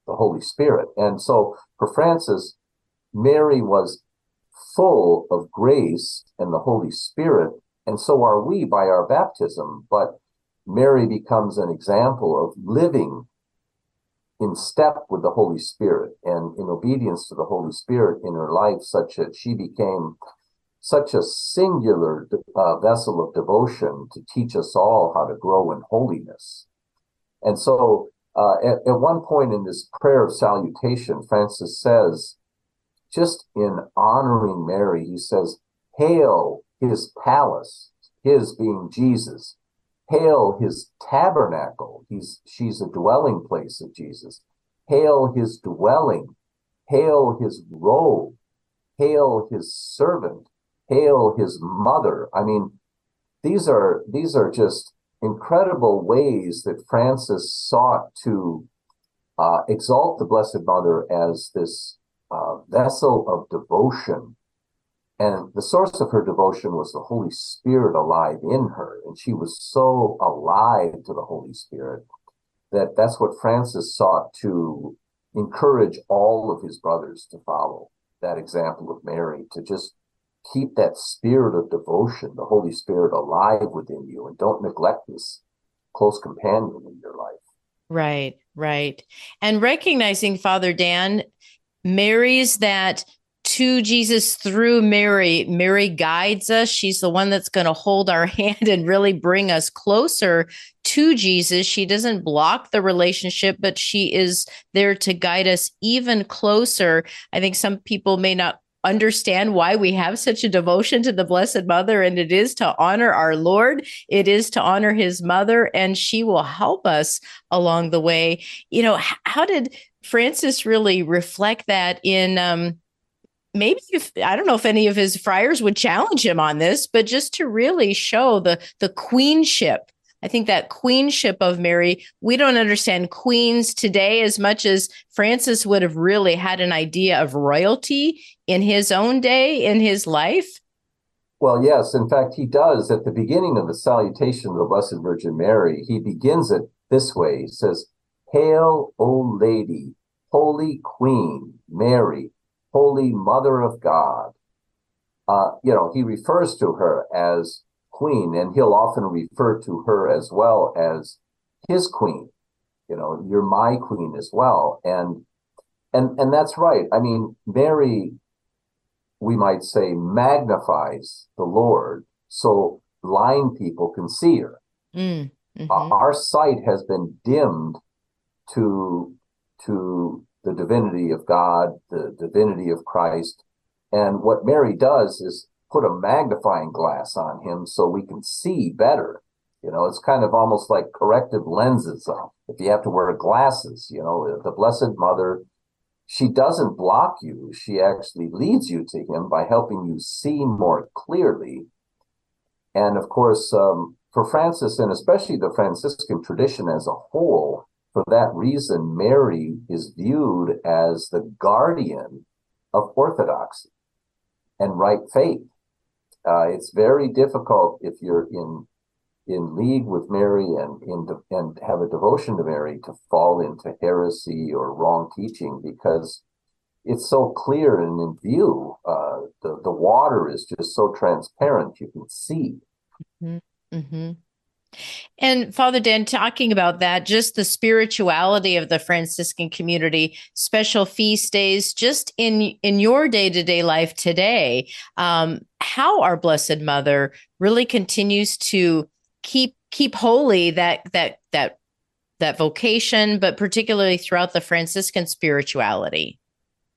the Holy Spirit? And so for Francis, Mary was full of grace and the Holy Spirit, and so are we by our baptism. But Mary becomes an example of living in step with the Holy Spirit and in obedience to the Holy Spirit in her life, such that she became such a singular uh, vessel of devotion to teach us all how to grow in holiness. And so, uh, at, at one point in this prayer of salutation, Francis says, just in honoring Mary, he says, Hail his palace, his being Jesus. Hail his tabernacle. He's she's a dwelling place of Jesus. Hail his dwelling. Hail his robe. Hail his servant. Hail his mother. I mean, these are these are just incredible ways that Francis sought to uh, exalt the Blessed Mother as this uh, vessel of devotion. And the source of her devotion was the Holy Spirit alive in her. And she was so alive to the Holy Spirit that that's what Francis sought to encourage all of his brothers to follow that example of Mary, to just keep that spirit of devotion, the Holy Spirit alive within you, and don't neglect this close companion in your life. Right, right. And recognizing, Father Dan, Mary's that to Jesus through Mary. Mary guides us. She's the one that's going to hold our hand and really bring us closer to Jesus. She doesn't block the relationship, but she is there to guide us even closer. I think some people may not understand why we have such a devotion to the Blessed Mother, and it is to honor our Lord, it is to honor his mother, and she will help us along the way. You know, how did Francis really reflect that in um, maybe if I don't know if any of his friars would challenge him on this, but just to really show the the queenship. I think that queenship of Mary, we don't understand queens today as much as Francis would have really had an idea of royalty in his own day, in his life. Well, yes. In fact, he does at the beginning of the salutation of the Blessed Virgin Mary. He begins it this way. He says, Hail, O Lady, Holy Queen, Mary, Holy Mother of God. Uh, you know, he refers to her as queen, and he'll often refer to her as well as his queen. You know, you're my queen as well. And and and that's right. I mean, Mary, we might say, magnifies the Lord so blind people can see her. Mm, mm-hmm. uh, our sight has been dimmed to to the divinity of God, the divinity of Christ. And what Mary does is put a magnifying glass on him so we can see better. You know, it's kind of almost like corrective lenses. If you have to wear glasses, you know, the Blessed Mother, she doesn't block you. She actually leads you to him by helping you see more clearly. And of course, um, for Francis and especially the Franciscan tradition as a whole, for that reason, Mary is viewed as the guardian of orthodoxy and right faith. Uh, it's very difficult if you're in in league with Mary and in de- and have a devotion to Mary to fall into heresy or wrong teaching because it's so clear and in view. Uh, the the water is just so transparent you can see. Mm-hmm. Mm-hmm. And Father Dan, talking about that, just the spirituality of the Franciscan community, special feast days, just in in your day to day life today, um, how our Blessed Mother really continues to keep keep holy that that that that vocation, but particularly throughout the Franciscan spirituality.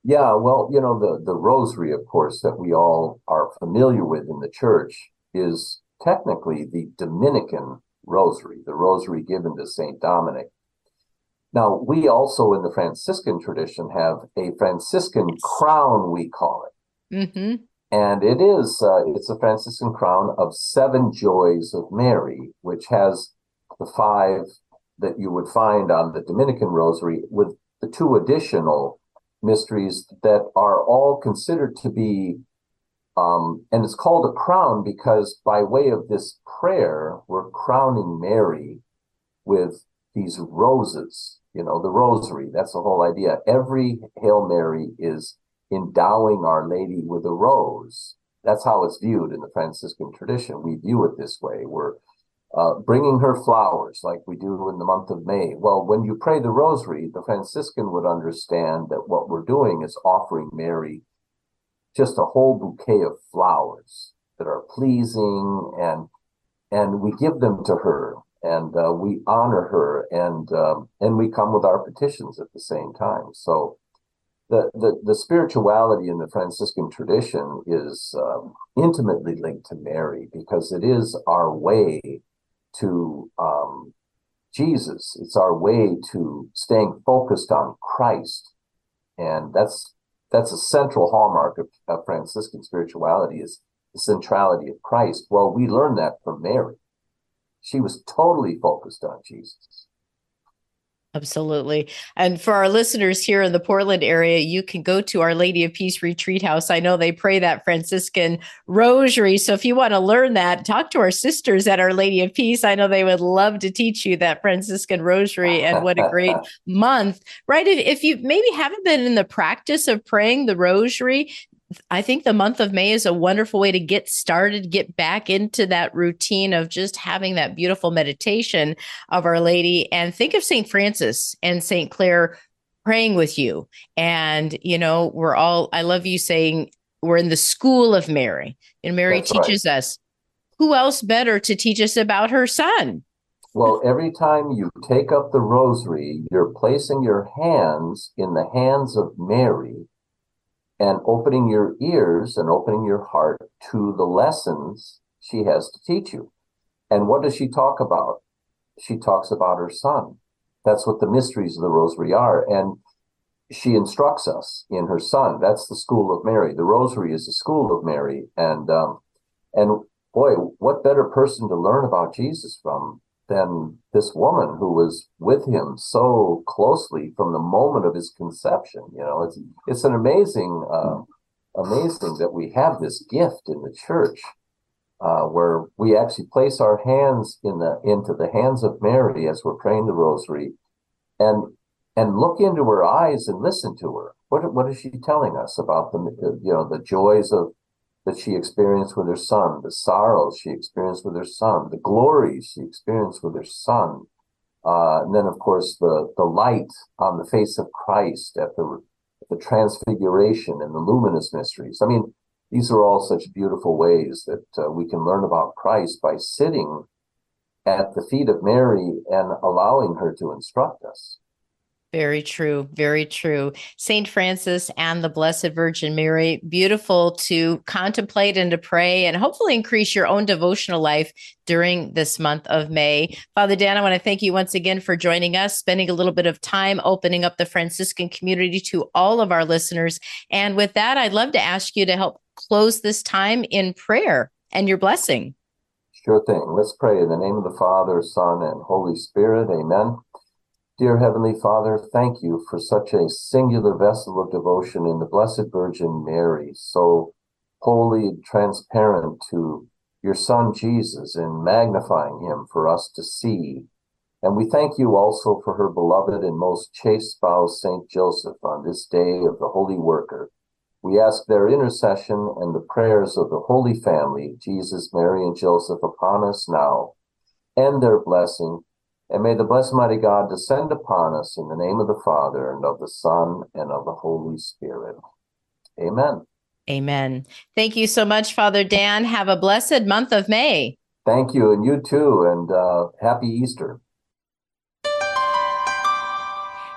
Yeah, well, you know the the Rosary, of course, that we all are familiar with in the Church is technically the Dominican rosary, the rosary given to Saint Dominic. Now, we also in the Franciscan tradition have a Franciscan crown, we call it. Mm-hmm. And it is, uh, it's a Franciscan crown of seven joys of Mary, which has the five that you would find on the Dominican rosary with the two additional mysteries that are all considered to be um, and it's called a crown because by way of this prayer, we're crowning Mary with these roses, you know, the rosary. That's the whole idea. Every Hail Mary is endowing Our Lady with a rose. That's how it's viewed in the Franciscan tradition. We view it this way. We're uh, bringing her flowers like we do in the month of May. Well, when you pray the rosary, the Franciscan would understand that what we're doing is offering Mary just a whole bouquet of flowers that are pleasing and and we give them to her and uh, we honor her and um, and we come with our petitions at the same time so the, the, the spirituality in the Franciscan tradition is um, intimately linked to Mary because it is our way to um, Jesus. It's our way to staying focused on Christ, and that's that's a central hallmark of, of Franciscan spirituality is the centrality of Christ. Well, we learn that from Mary. She was totally focused on Jesus. Absolutely. And for our listeners here in the Portland area, you can go to Our Lady of Peace Retreat House. I know they pray that Franciscan rosary. So if you want to learn that, talk to our sisters at Our Lady of Peace. I know they would love to teach you that Franciscan rosary and what a great month, right? If, if you maybe haven't been in the practice of praying the rosary, I think the month of May is a wonderful way to get started, get back into that routine of just having that beautiful meditation of Our Lady. And think of St. Francis and St. Clare praying with you. And, you know, we're all, I love you saying we're in the school of Mary. And Mary That's right. teaches us who else better to teach us about her son? Well, every time you take up the rosary, you're placing your hands in the hands of Mary and opening your ears and opening your heart to the lessons she has to teach you. And what does she talk about? She talks about her son. That's what the mysteries of the rosary are. And she instructs us in her son. That's the school of Mary. The rosary is the school of Mary. And, um, and boy, what better person to learn about Jesus from than this woman who was with him so closely from the moment of his conception. You know, it's it's an amazing, uh, amazing that we have this gift in the church, uh, where we actually place our hands in the into the hands of Mary as we're praying the Rosary, and and look into her eyes and listen to her. What what is she telling us about the you know the joys of that she experienced with her son, the sorrows she experienced with her son, the glories she experienced with her son, uh, and then of course the the light on the face of Christ at the the transfiguration and the luminous mysteries. I mean, these are all such beautiful ways that uh, we can learn about Christ by sitting at the feet of Mary and allowing her to instruct us. Very true. Very true. Saint Francis and the Blessed Virgin Mary, beautiful to contemplate and to pray and hopefully increase your own devotional life during this month of May. Father Dan, I want to thank you once again for joining us, spending a little bit of time opening up the Franciscan community to all of our listeners. And with that, I'd love to ask you to help close this time in prayer and your blessing. Sure thing. Let's pray in the name of the Father, Son, and Holy Spirit. Amen. Dear Heavenly Father, thank you for such a singular vessel of devotion in the Blessed Virgin Mary, so holy and transparent to your Son Jesus in magnifying him for us to see. And we thank you also for her beloved and most chaste spouse, Saint Joseph, on this day of the Holy Worker. We ask their intercession and the prayers of the Holy Family, Jesus, Mary, and Joseph, upon us now, and their blessing and may the blessed mighty God descend upon us in the name of the Father and of the Son and of the Holy Spirit. Amen. Amen. Thank you so much, Father Dan. Have a blessed month of May. Thank you, and you too, and uh, happy Easter.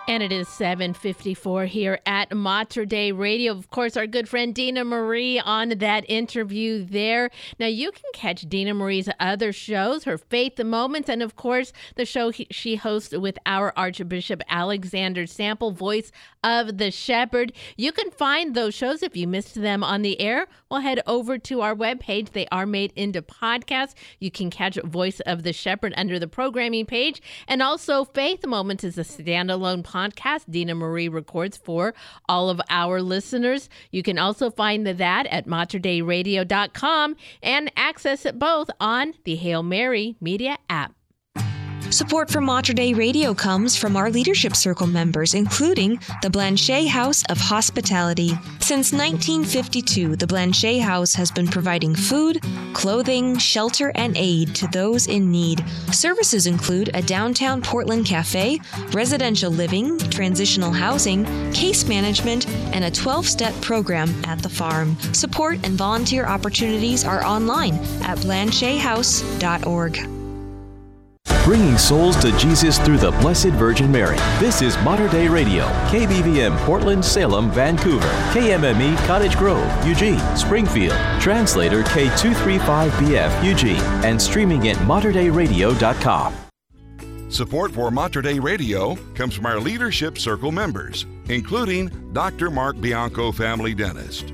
And it is 754 here at Mater Dei Radio. Of course, our good friend Dina Marie on that interview there. Now, you can catch Dina Marie's other shows, her Faith the Moments, and of course, the show he, she hosts with our Archbishop Alexander Sample, voice of the Shepherd. You can find those shows if you missed them on the air. Well, head over to our webpage. They are made into podcasts. You can catch Voice of the Shepherd under the programming page. And also, Faith Moments is a standalone podcast Dina Marie records for all of our listeners. You can also find the that at materdeiradio.com and access it both on the Hail Mary Media app. Support for Mater Dei Radio comes from our Leadership Circle members, including the Blanchet House of Hospitality. Since 1952, the Blanchet House has been providing food, clothing, shelter, and aid to those in need. Services include a downtown Portland cafe, residential living, transitional housing, case management, and a 12 step program at the farm. Support and volunteer opportunities are online at blanchethouse.org. Bringing souls to Jesus through the Blessed Virgin Mary. This is Mater Dei Radio, KBVM Portland, Salem, Vancouver, KMME Cottage Grove, Eugene, Springfield, translator K235BF Eugene, and streaming at materdeiradio.com. Support for Mater Dei Radio comes from our Leadership Circle members, including Dr. Mark Bianco, family dentist.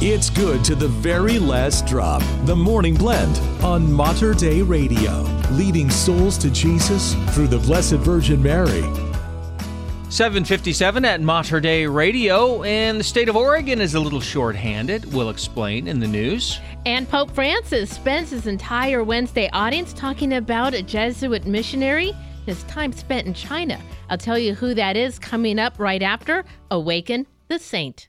It's good to the very last drop. The Morning Blend on Mater Dei Radio, leading souls to Jesus through the Blessed Virgin Mary. 757 at Mater Dei Radio, and the state of Oregon is a little short-handed. We'll explain in the news. And Pope Francis spends his entire Wednesday audience talking about a Jesuit missionary, his time spent in China. I'll tell you who that is coming up right after Awaken the Saint.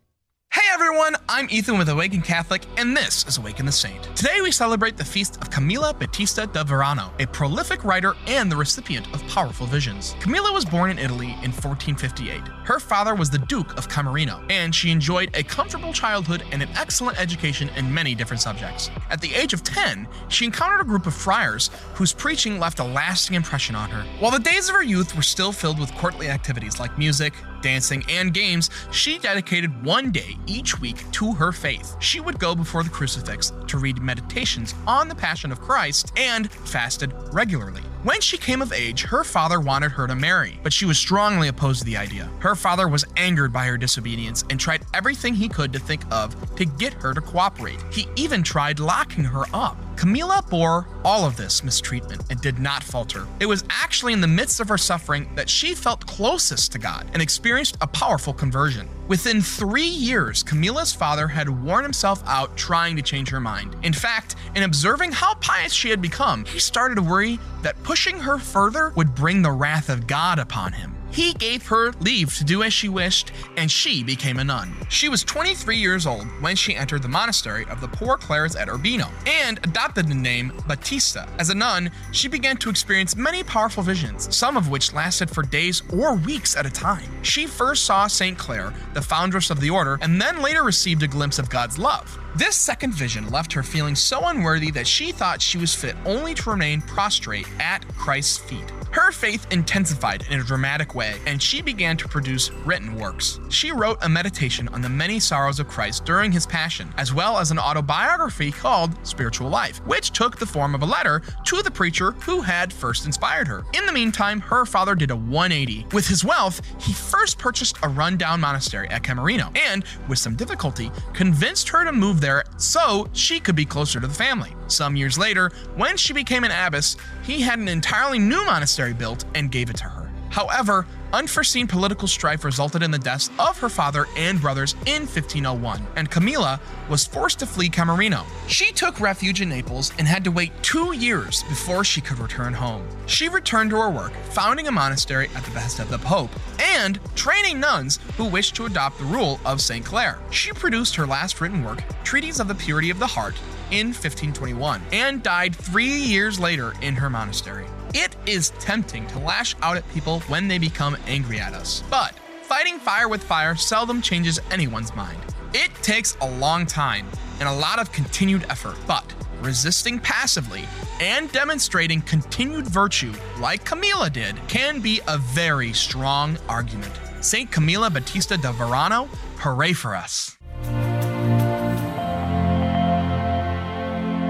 Hey everyone, I'm Ethan with Awaken Catholic, and this is Awaken the Saint. Today we celebrate the feast of Camilla Battista da Varano, a prolific writer and the recipient of powerful visions. Camilla was born in Italy in 1458. Her father was the Duke of Camerino, and she enjoyed a comfortable childhood and an excellent education in many different subjects. At the age of 10, she encountered a group of friars whose preaching left a lasting impression on her. While the days of her youth were still filled with courtly activities like music, dancing, and games, she dedicated one day each week to her faith. She would go before the crucifix to read meditations on the Passion of Christ and fasted regularly. When she came of age, her father wanted her to marry, but she was strongly opposed to the idea. Her father was angered by her disobedience and tried everything he could to think of to get her to cooperate. He even tried locking her up. Camilla bore all of this mistreatment and did not falter. It was actually in the midst of her suffering that she felt closest to God and experienced a powerful conversion. Within three years, Camilla's father had worn himself out trying to change her mind. In fact, in observing how pious she had become, he started to worry that pushing her further would bring the wrath of God upon him. He gave her leave to do as she wished, and she became a nun. She was 23 years old when she entered the monastery of the Poor Clares at Urbino and adopted the name Battista. As a nun, she began to experience many powerful visions, some of which lasted for days or weeks at a time. She first saw St. Clare, the foundress of the order, and then later received a glimpse of God's love. This second vision left her feeling so unworthy that she thought she was fit only to remain prostrate at Christ's feet. Her faith intensified in a dramatic way, and she began to produce written works. She wrote a meditation on the many sorrows of Christ during his passion, as well as an autobiography called Spiritual Life, which took the form of a letter to the preacher who had first inspired her. In the meantime, her father did a 180. With his wealth, he first purchased a rundown monastery at Camerino, and, with some difficulty, convinced her to move there so she could be closer to the family. Some years later, when she became an abbess, he had an entirely new monastery built and gave it to her. However, unforeseen political strife resulted in the deaths of her father and brothers in 1501, and Camilla was forced to flee Camerino. She took refuge in Naples and had to wait two years before she could return home. She returned to her work, founding a monastery at the behest of the Pope, and training nuns who wished to adopt the rule of St. Clare. She produced her last written work, Treatise of the Purity of the Heart, in 1521, and died three years later in her monastery. It is tempting to lash out at people when they become angry at us. But fighting fire with fire seldom changes anyone's mind. It takes a long time and a lot of continued effort, but resisting passively and demonstrating continued virtue, like Camilla did, can be a very strong argument. St. Camilla Battista de Varano, hooray for us.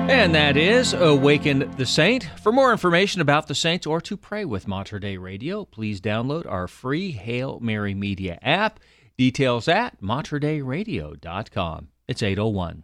And that is Awaken the Saint. For more information about the saints or to pray with Mater Dei Radio, please download our free Hail Mary Media app. Details at materdeiradio.com. It's 801.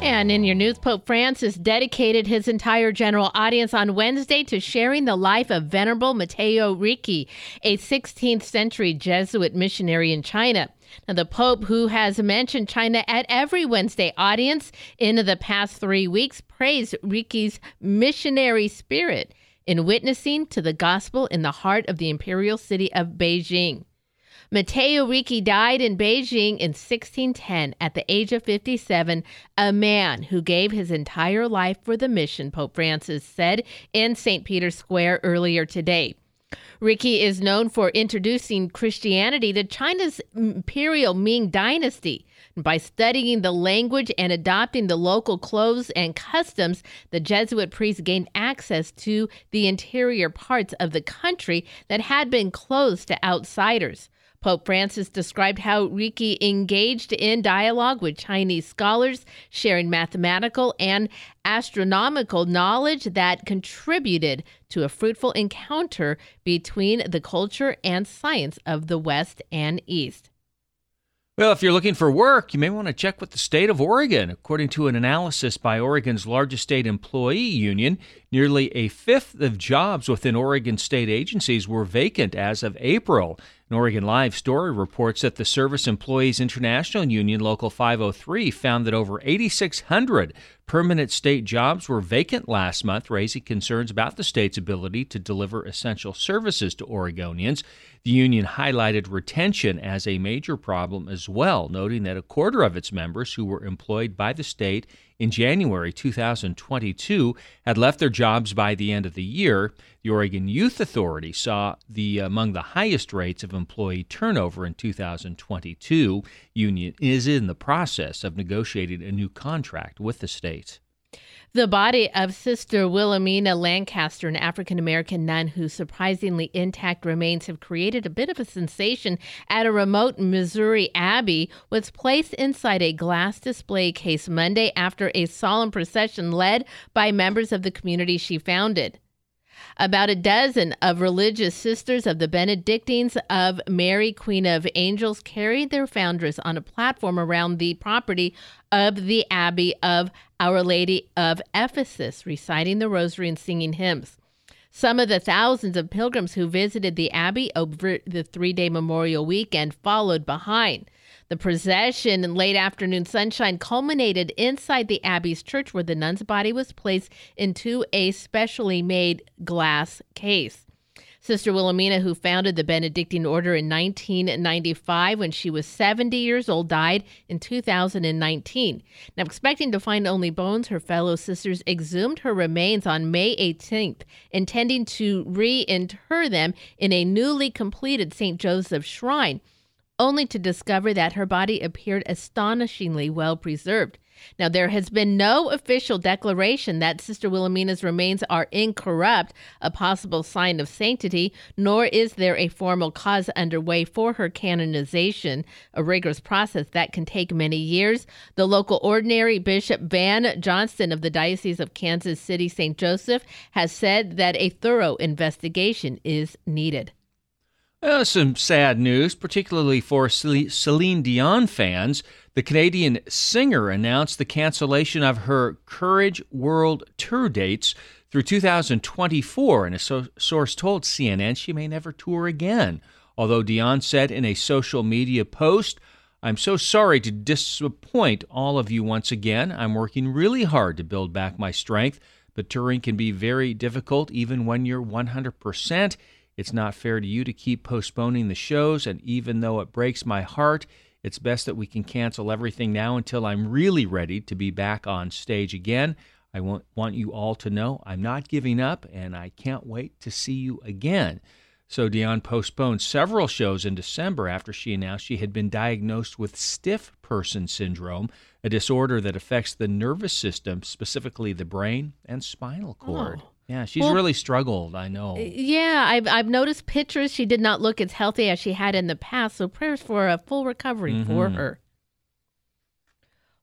And in your news, Pope Francis dedicated his entire general audience on Wednesday to sharing the life of Venerable Matteo Ricci, a 16th century Jesuit missionary in China. Now, the Pope, who has mentioned China at every Wednesday audience in the past three weeks, praised Ricci's missionary spirit in witnessing to the gospel in the heart of the imperial city of Beijing. Matteo Ricci died in Beijing in 1610 at the age of 57, a man who gave his entire life for the mission, Pope Francis said in St. Peter's Square earlier today. Ricci is known for introducing Christianity to China's imperial Ming dynasty. By studying the language and adopting the local clothes and customs, the Jesuit priests gained access to the interior parts of the country that had been closed to outsiders. Pope Francis described how Ricci engaged in dialogue with Chinese scholars, sharing mathematical and astronomical knowledge that contributed to a fruitful encounter between the culture and science of the West and East. Well, if you're looking for work, you may want to check with the state of Oregon. According to an analysis by Oregon's largest state employee union, nearly a fifth of jobs within Oregon state agencies were vacant as of April. An Oregon Live story reports that the Service Employees International Union Local 503 found that over 8,600 permanent state jobs were vacant last month, raising concerns about the state's ability to deliver essential services to Oregonians. The union highlighted retention as a major problem as well, noting that a quarter of its members who were employed by the state in January 2022 had left their jobs by the end of the year. The Oregon Youth Authority saw the among the highest rates of employee turnover in 2022. Union is in the process of negotiating a new contract with the state. The body of Sister Wilhelmina Lancaster, an African American nun whose surprisingly intact remains have created a bit of a sensation at a remote Missouri abbey, was placed inside a glass display case Monday after a solemn procession led by members of the community she founded. About a dozen of religious sisters of the Benedictines of Mary, Queen of Angels, carried their foundress on a platform around the property of the Abbey of Our Lady of Ephesus, reciting the rosary and singing hymns. Some of the thousands of pilgrims who visited the Abbey over the three day memorial weekend followed behind. The procession in late afternoon sunshine culminated inside the Abbey's church, where the nun's body was placed into a specially made glass case. Sister Wilhelmina, who founded the Benedictine order in 1995 when she was 70 years old, died in 2019. Now, expecting to find only bones, her fellow sisters exhumed her remains on May 18th, intending to reinter them in a newly completed St. Joseph shrine only to discover that her body appeared astonishingly well preserved. Now, there has been no official declaration that Sister Wilhelmina's remains are incorrupt, a possible sign of sanctity, nor is there a formal cause underway for her canonization, a rigorous process that can take many years. The local ordinary Bishop Van Johnston of the Diocese of Kansas City St. Joseph has said that a thorough investigation is needed. Uh, some sad news, particularly for Celine Dion fans. The Canadian singer announced the cancellation of her Courage World tour dates through 2024, and a so- source told CNN she may never tour again. Although Dion said in a social media post, I'm so sorry to disappoint all of you once again. I'm working really hard to build back my strength, but touring can be very difficult even when you're 100%. It's not fair to you to keep postponing the shows, and even though it breaks my heart, it's best that we can cancel everything now until I'm really ready to be back on stage again. I want, want you all to know I'm not giving up, and I can't wait to see you again. So Dion postponed several shows in December after she announced she had been diagnosed with stiff person syndrome, a disorder that affects the nervous system, specifically the brain and spinal cord. Oh. Yeah, she's Well- really struggled, I know. Yeah, I've, I've noticed pictures. She did not look as healthy as she had in the past. So prayers for a full recovery for Mhm. her.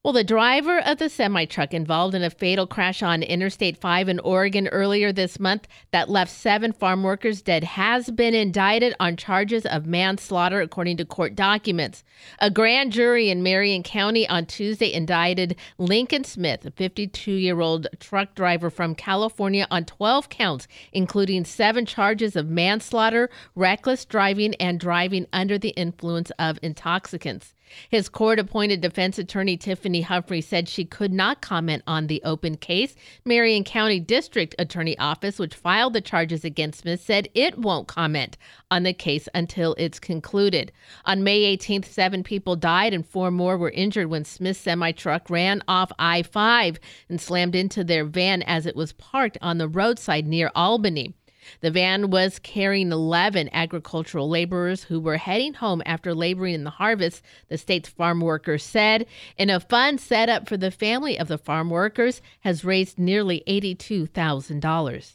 Well, the driver of the semi truck involved in a fatal crash on Interstate 5 in Oregon earlier this month that left seven farm workers dead has been indicted on charges of manslaughter, according to court documents. A grand jury in Marion County on Tuesday indicted Lincoln Smith, a 52 year old truck driver from California, on 12 counts, including seven charges of manslaughter, reckless driving, and driving under the influence of intoxicants. His court appointed defense attorney Tiffany Humphrey said she could not comment on the open case. Marion County District Attorney Office, which filed the charges against Smith, said it won't comment on the case until it's concluded. On May 18th, seven people died and four more were injured when Smith's semi truck ran off I 5 and slammed into their van as it was parked on the roadside near Albany. The van was carrying 11 agricultural laborers who were heading home after laboring in the harvest, the state's farm workers said. And a fund set up for the family of the farm workers has raised nearly $82,000.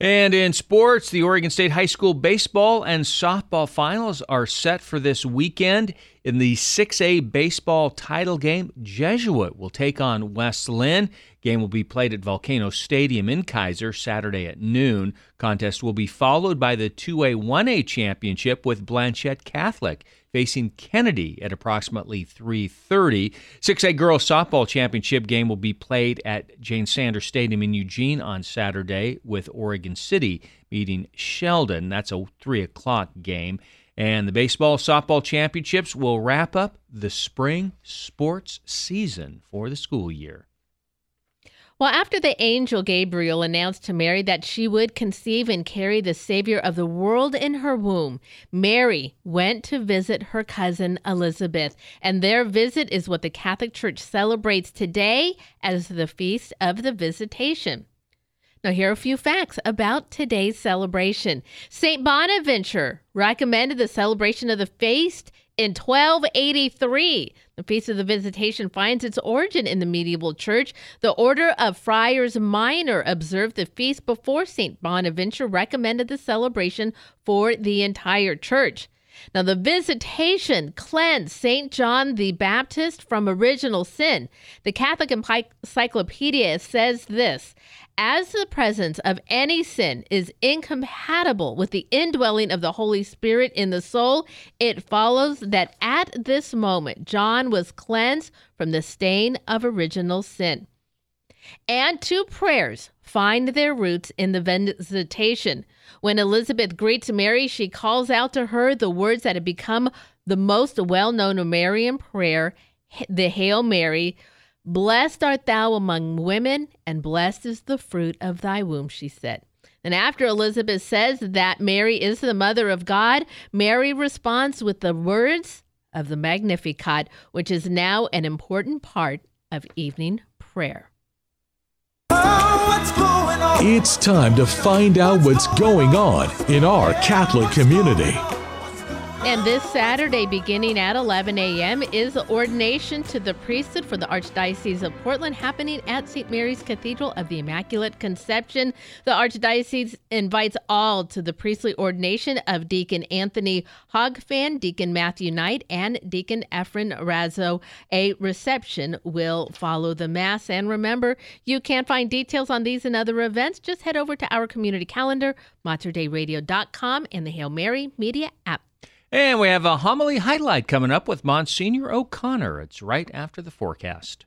And in sports, the Oregon State High School baseball and softball finals are set for this weekend. In the 6A baseball title game, Jesuit will take on West Linn. Game will be played at Volcano Stadium in Keizer Saturday at noon. Contest will be followed by the 2A 1A championship with Blanchet Catholic facing Kennedy at approximately 3:30. 6A girls softball championship game will be played at Jane Sanders Stadium in Eugene on Saturday with Oregon City meeting Sheldon. That's a three o'clock game. And the baseball softball championships will wrap up the spring sports season for the school year. Well, after the angel Gabriel announced to Mary that she would conceive and carry the Savior of the world in her womb, Mary went to visit her cousin Elizabeth. And their visit is what the Catholic Church celebrates today as the Feast of the Visitation. Now, here are a few facts about today's celebration. St. Bonaventure recommended the celebration of the feast in 1283. The Feast of the Visitation finds its origin in the medieval church. The Order of Friars Minor observed the feast before St. Bonaventure recommended the celebration for the entire church. Now, the visitation cleansed St. John the Baptist from original sin. The Catholic Encyclopedia says this As the presence of any sin is incompatible with the indwelling of the Holy Spirit in the soul, it follows that at this moment John was cleansed from the stain of original sin. And two prayers find their roots in the visitation. When Elizabeth greets Mary, she calls out to her the words that have become the most well known Marian prayer, the Hail Mary. Blessed art thou among women, and blessed is the fruit of thy womb, she said. And after Elizabeth says that Mary is the mother of God, Mary responds with the words of the Magnificat, which is now an important part of evening prayer. It's time to find out what's going on in our Catholic community. And this Saturday, beginning at 11 a.m., is the ordination to the priesthood for the Archdiocese of Portland happening at St. Mary's Cathedral of the Immaculate Conception. The Archdiocese invites all to the priestly ordination of Deacon Anthony Hogfan, Deacon Matthew Knight, and Deacon Efren Razzo. A reception will follow the Mass. And remember, you can find details on these and other events. Just head over to our community calendar, materdeiradio.com, and the Hail Mary Media app. And we have a homily highlight coming up with Monsignor O'Connor. It's right after the forecast.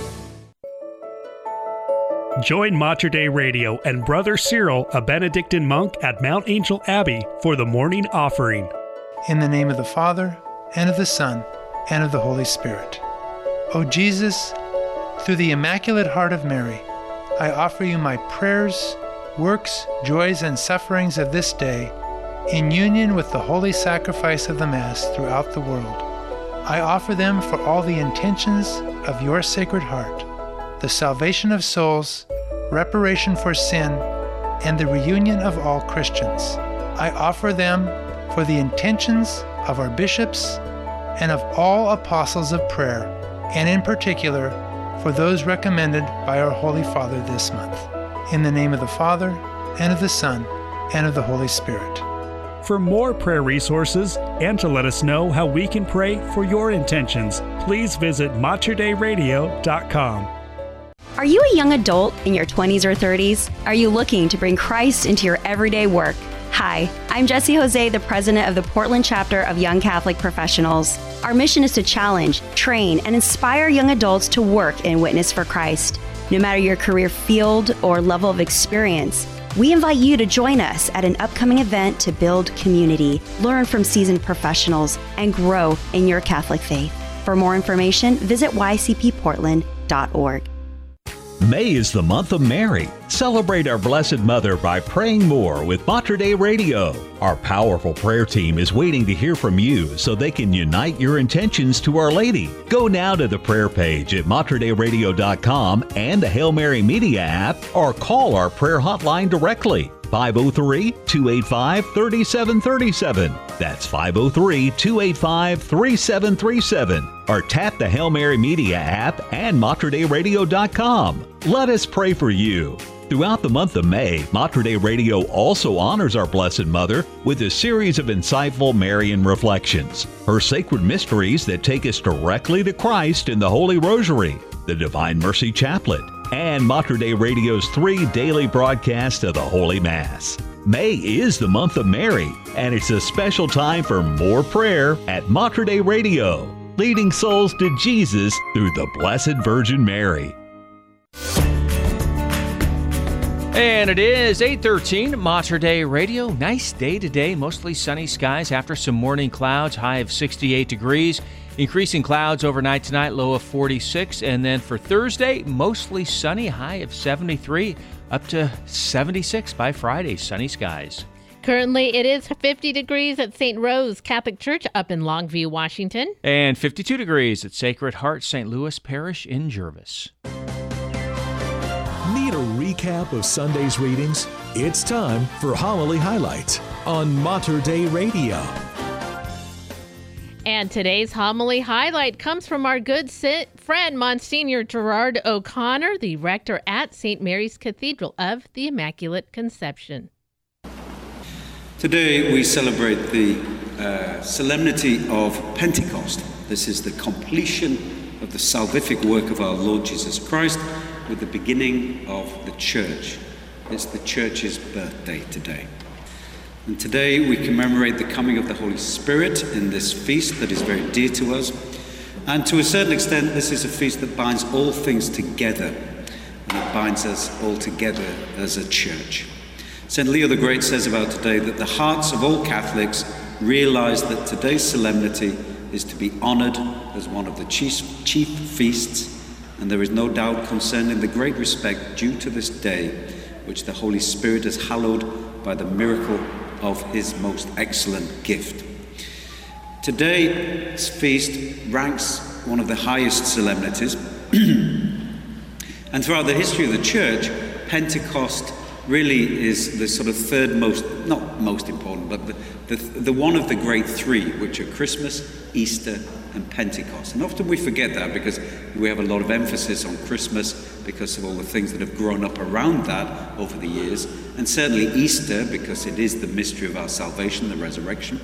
Join Mater Dei Radio and Brother Cyril, a Benedictine monk at Mount Angel Abbey, for the morning offering. In the name of the Father, and of the Son, and of the Holy Spirit. O Jesus, through the Immaculate Heart of Mary, I offer you my prayers, works, joys, and sufferings of this day in union with the holy sacrifice of the Mass throughout the world. I offer them for all the intentions of your Sacred Heart, the salvation of souls, reparation for sin, and the reunion of all Christians. I offer them for the intentions of our bishops and of all apostles of prayer, and in particular for those recommended by our Holy Father this month. In the name of the Father, and of the Son, and of the Holy Spirit. For more prayer resources and to let us know how we can pray for your intentions, please visit materdeiradio.com. Are you a young adult in your 20s or 30s? Are you looking to bring Christ into your everyday work? Hi, I'm Jesse Jose, the president of the Portland chapter of Young Catholic Professionals. Our mission is to challenge, train, and inspire young adults to work and witness for Christ. No matter your career field or level of experience, we invite you to join us at an upcoming event to build community, learn from seasoned professionals, and grow in your Catholic faith. For more information, visit ycpportland.org. May is the month of Mary. Celebrate our Blessed Mother by praying more with Mater Dei Radio. Our powerful prayer team is waiting to hear from you so they can unite your intentions to Our Lady. Go now to the prayer page at materdeiradio.com and the Hail Mary Media app or call our prayer hotline directly. 503 285 3737. That's 503 285 3737. Or tap the Hail Mary Media app and materdeiradio.com. Let us pray for you. Throughout the month of May, Mater Dei Radio also honors our Blessed Mother with a series of insightful Marian reflections. Her sacred mysteries that take us directly to Christ in the Holy Rosary, the Divine Mercy Chaplet, and Mater Dei Radio's three daily broadcasts of the Holy Mass. May is the month of Mary, and it's a special time for more prayer at Mater Dei Radio, leading souls to Jesus through the Blessed Virgin Mary. And it is 8:13 Mater Dei Radio. Nice day today, mostly sunny skies after some morning clouds, high of 68 degrees. Increasing clouds overnight tonight, low of 46, and then for Thursday, mostly sunny, high of 73, up to 76 by Friday, sunny skies. Currently, it is 50 degrees at St. Rose Catholic Church up in Longview, Washington. And 52 degrees at Sacred Heart St. Louis Parish in Gervais. Need a recap of Sunday's readings? It's time for Homily Highlights on Mater Dei Radio. And today's homily highlight comes from our good si- friend, Monsignor Gerard O'Connor, the rector at St. Mary's Cathedral of the Immaculate Conception. Today we celebrate the uh, solemnity of Pentecost. This is the completion of the salvific work of our Lord Jesus Christ with the beginning of the church. It's the church's birthday today. And today we commemorate the coming of the Holy Spirit in this feast that is very dear to us. And to a certain extent, this is a feast that binds all things together and it binds us all together as a church. St. Leo the Great says about today that the hearts of all Catholics realize that today's solemnity is to be honored as one of the chief, chief feasts, and there is no doubt concerning the great respect due to this day, which the Holy Spirit has hallowed by the miracle of his most excellent gift. Today's feast ranks one of the highest solemnities, and throughout the history of the church, Pentecost really is the sort of third most, not most important, but the, the, the one of the great three, which are Christmas, Easter, and Pentecost. And often we forget that because we have a lot of emphasis on Christmas because of all the things that have grown up around that over the years, and certainly Easter because it is the mystery of our salvation, the resurrection.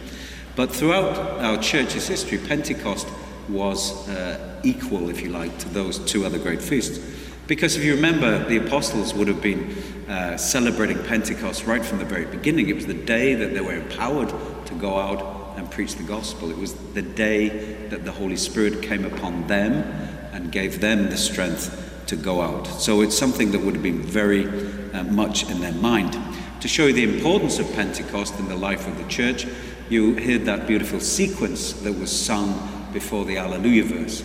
But throughout our church's history, Pentecost was uh, equal, if you like, to those two other great feasts. Because if you remember, the apostles would have been uh, celebrating Pentecost right from the very beginning. It was the day that they were empowered to go out and preach the gospel. It was the day that the Holy Spirit came upon them and gave them the strength to go out. So it's something that would have been very uh, much in their mind. To show you the importance of Pentecost in the life of the church, you heard that beautiful sequence that was sung before the Alleluia verse.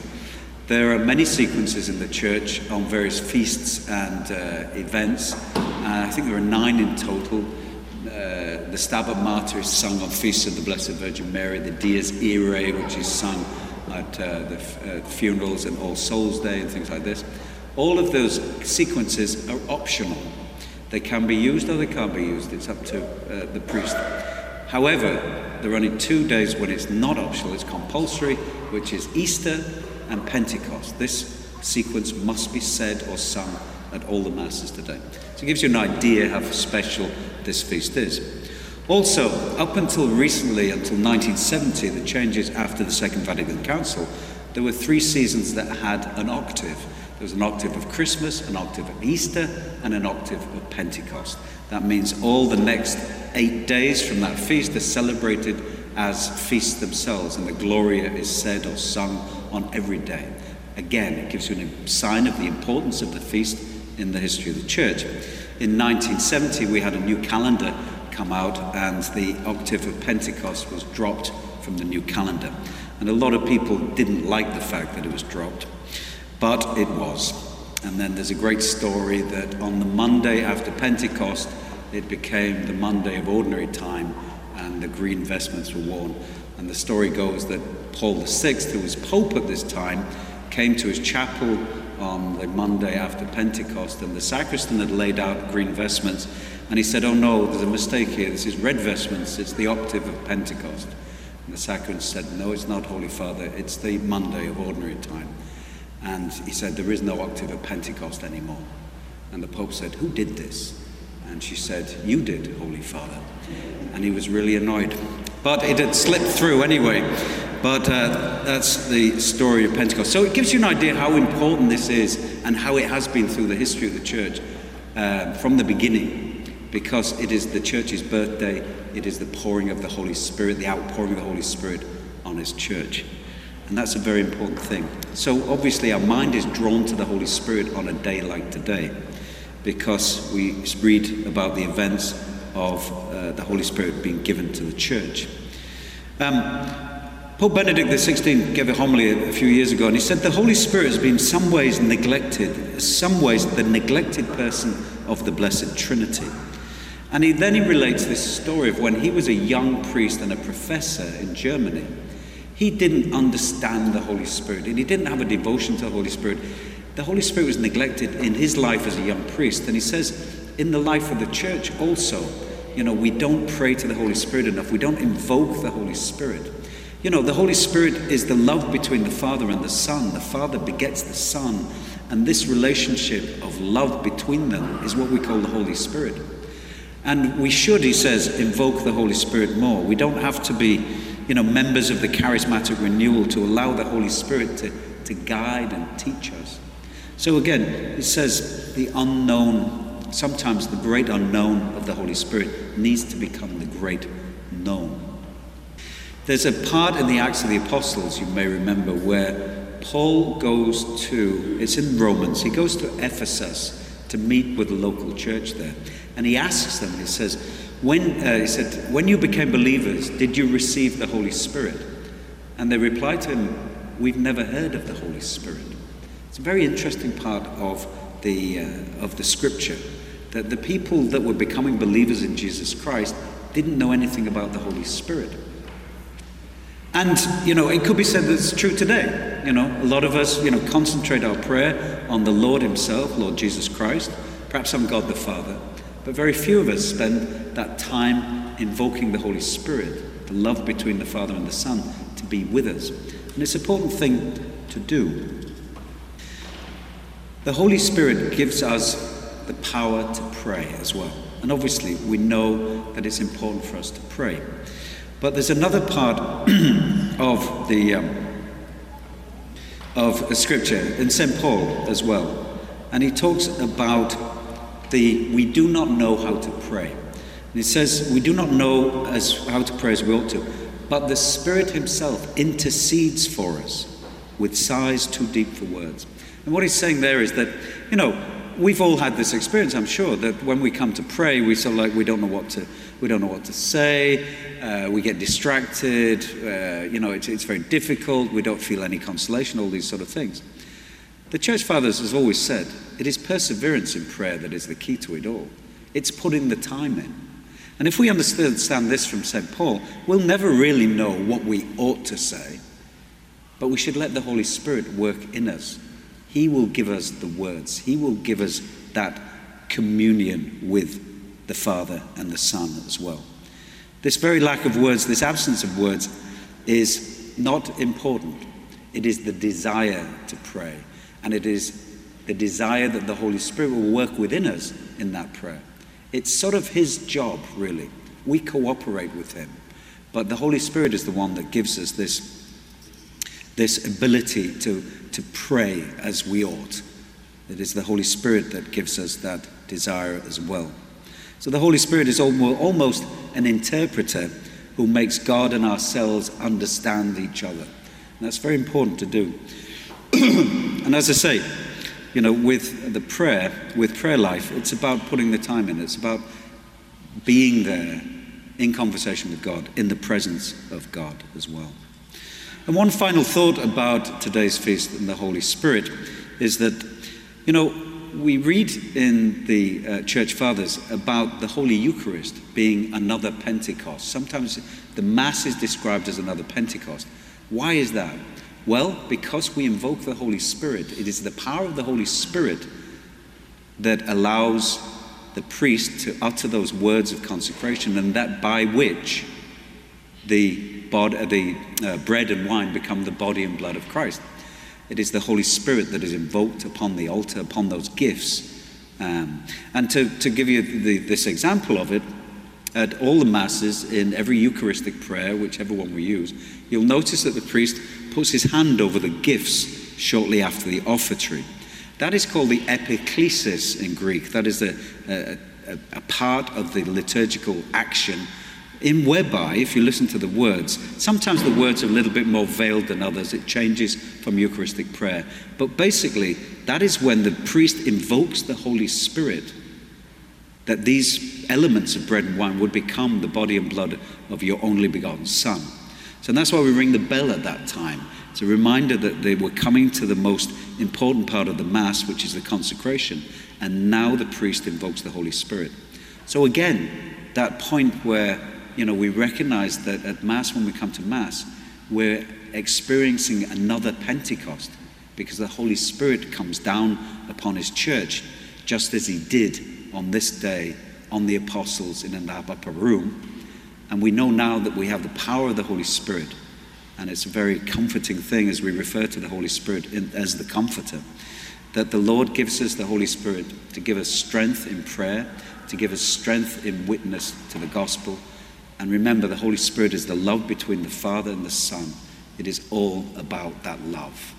There are many sequences in the church on various feasts and uh, events. Uh, I think there are nine in total. The Stabat Mater is sung on feasts of the Blessed Virgin Mary. The Dies Irae, which is sung at uh, the f- uh, funerals and All Souls Day and things like this. All of those sequences are optional. They can be used or they can't be used. It's up to uh, the priest. However, there are only two days when it's not optional, it's compulsory, which is Easter and Pentecost. This sequence must be said or sung at all the Masses today. So it gives you an idea how special this feast is. Also, up until recently, until 1970, the changes after the Second Vatican Council, there were three seasons that had an octave. There was an octave of Christmas, an octave of Easter, and an octave of Pentecost. That means all the next eight days from that feast are celebrated as feasts themselves, and the Gloria is said or sung on every day. Again, it gives you a sign of the importance of the feast in the history of the church. In 1970, we had a new calendar come out, and the octave of Pentecost was dropped from the new calendar. And a lot of people didn't like the fact that it was dropped, but it was. And then there's a great story that on the Monday after Pentecost, it became the Monday of ordinary time, and the green vestments were worn. And the story goes that Paul VI, who was Pope at this time, came to his chapel on the Monday after Pentecost, and the sacristan had laid out green vestments. And he said, Oh no, there's a mistake here. This is red vestments, it's the octave of Pentecost. And the sacristan said, No, it's not, Holy Father, it's the Monday of ordinary time. And he said, There is no octave of Pentecost anymore. And the Pope said, Who did this? And she said, You did, Holy Father. And he was really annoyed. But it had slipped through anyway. But uh, that's the story of Pentecost. So it gives you an idea how important this is and how it has been through the history of the church uh, from the beginning, because it is the church's birthday, it is the pouring of the Holy Spirit, the outpouring of the Holy Spirit on His church. And that's a very important thing. So obviously, our mind is drawn to the Holy Spirit on a day like today because we read about the events of uh, the Holy Spirit being given to the church. Um, Pope Benedict XVI gave a homily a few years ago, and he said the Holy Spirit has been in some ways neglected, some ways the neglected person of the Blessed Trinity. And he, then he relates this story of when he was a young priest and a professor in Germany. He didn't understand the Holy Spirit, and he didn't have a devotion to the Holy Spirit. The Holy Spirit was neglected in his life as a young priest, and he says in the life of the church also, you know, we don't pray to the Holy Spirit enough. We don't invoke the Holy Spirit. You know, the Holy Spirit is the love between the Father and the Son. The Father begets the Son, and this relationship of love between them is what we call the Holy Spirit. And we should, he says, invoke the Holy Spirit more. We don't have to be, you know, members of the charismatic renewal to allow the Holy Spirit to, to guide and teach us. So again, it says the unknown, sometimes the great unknown of the Holy Spirit needs to become the great known. There's a part in the Acts of the Apostles, you may remember, where Paul goes to, it's in Romans, he goes to Ephesus to meet with the local church there. And he asks them, he says, when, uh, he said, when you became believers, did you receive the Holy Spirit? And they replied to him, we've never heard of the Holy Spirit. It's a very interesting part of the, uh, of the scripture that the people that were becoming believers in Jesus Christ didn't know anything about the Holy Spirit. And, you know, it could be said that it's true today. You know, a lot of us, you know, concentrate our prayer on the Lord Himself, Lord Jesus Christ, perhaps on God the Father. But very few of us spend that time invoking the Holy Spirit, the love between the Father and the Son, to be with us. And it's an important thing to do. The Holy Spirit gives us the power to pray as well. And obviously, we know that it's important for us to pray. But there's another part of the um, of scripture in St. Paul as well, and he talks about the we do not know how to pray. And he says we do not know as how to pray as we ought to, but the Spirit Himself intercedes for us with sighs too deep for words. And what he's saying there is that, you know, we've all had this experience, I'm sure, that when we come to pray, we sort of like we don't know what to we don't know what to say, uh, we get distracted, uh, you know, it's, it's very difficult, we don't feel any consolation, all these sort of things. The church fathers has always said it is perseverance in prayer that is the key to it all. It's putting the time in. And if we understand this from St. Paul, we'll never really know what we ought to say, but we should let the Holy Spirit work in us. He will give us the words, He will give us that communion with the Father and the Son as well. This very lack of words, this absence of words, is not important. It is the desire to pray, and it is the desire that the Holy Spirit will work within us in that prayer. It's sort of His job, really. We cooperate with Him, but the Holy Spirit is the one that gives us this, this ability to, to pray as we ought. It is the Holy Spirit that gives us that desire as well. So the Holy Spirit is almost an interpreter who makes God and ourselves understand each other. And that's very important to do. and as I say, you know, with the prayer, with prayer life, it's about putting the time in. It's about being there in conversation with God, in the presence of God as well. And one final thought about today's feast and the Holy Spirit is that, you know, we read in the uh, church fathers about the Holy Eucharist being another Pentecost. Sometimes the Mass is described as another Pentecost. Why is that? Well, because we invoke the Holy Spirit. It is the power of the Holy Spirit that allows the priest to utter those words of consecration, and that by which the, the uh, bread and wine become the body and blood of Christ. It is the Holy Spirit that is invoked upon the altar, upon those gifts. Um, and to, to give you the, this example of it, at all the Masses, in every Eucharistic prayer, whichever one we use, you'll notice that the priest puts his hand over the gifts shortly after the offertory. That is called the epiklesis in Greek. That is a, a, a part of the liturgical action in whereby, if you listen to the words, sometimes the words are a little bit more veiled than others. It changes from Eucharistic prayer. But basically, that is when the priest invokes the Holy Spirit that these elements of bread and wine would become the body and blood of your only begotten Son. So that's why we ring the bell at that time. It's a reminder that they were coming to the most important part of the Mass, which is the consecration. And now the priest invokes the Holy Spirit. So again, that point where you know we recognize that at Mass, when we come to Mass, we're experiencing another Pentecost because the Holy Spirit comes down upon His church, just as He did on this day on the apostles in an upper room. And we know now that we have the power of the Holy Spirit. And it's a very comforting thing as we refer to the Holy Spirit in, as the comforter. That the Lord gives us the Holy Spirit to give us strength in prayer, to give us strength in witness to the gospel. And remember, the Holy Spirit is the love between the Father and the Son. It is all about that love.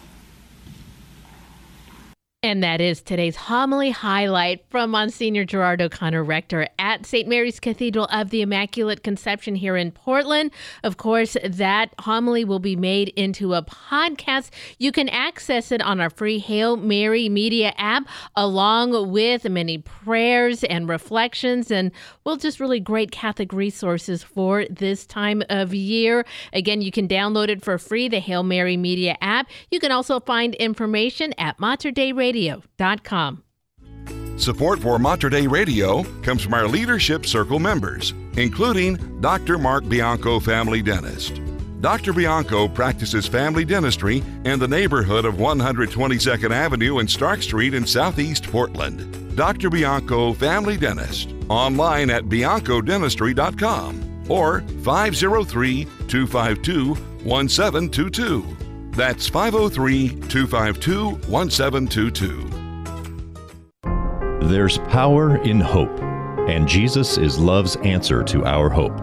And that is today's homily highlight from Monsignor Gerard O'Connor, rector at St. Mary's Cathedral of the Immaculate Conception here in Portland. Of course, that homily will be made into a podcast. You can access it on our free Hail Mary Media app, along with many prayers and reflections, and well, just really great Catholic resources for this time of year. Again, you can download it for free, the Hail Mary Media app. You can also find information at Mater Dei Radio Support for Mater Dei Radio comes from our Leadership Circle members, including Dr. Mark Bianco, family dentist. Dr. Bianco practices family dentistry in the neighborhood of 122nd Avenue and Stark Street in Southeast Portland. Dr. Bianco, family dentist, online at biancodentistry.com or 503 252 1722. That's 503 252 1722. There's power in hope, and Jesus is love's answer to our hope.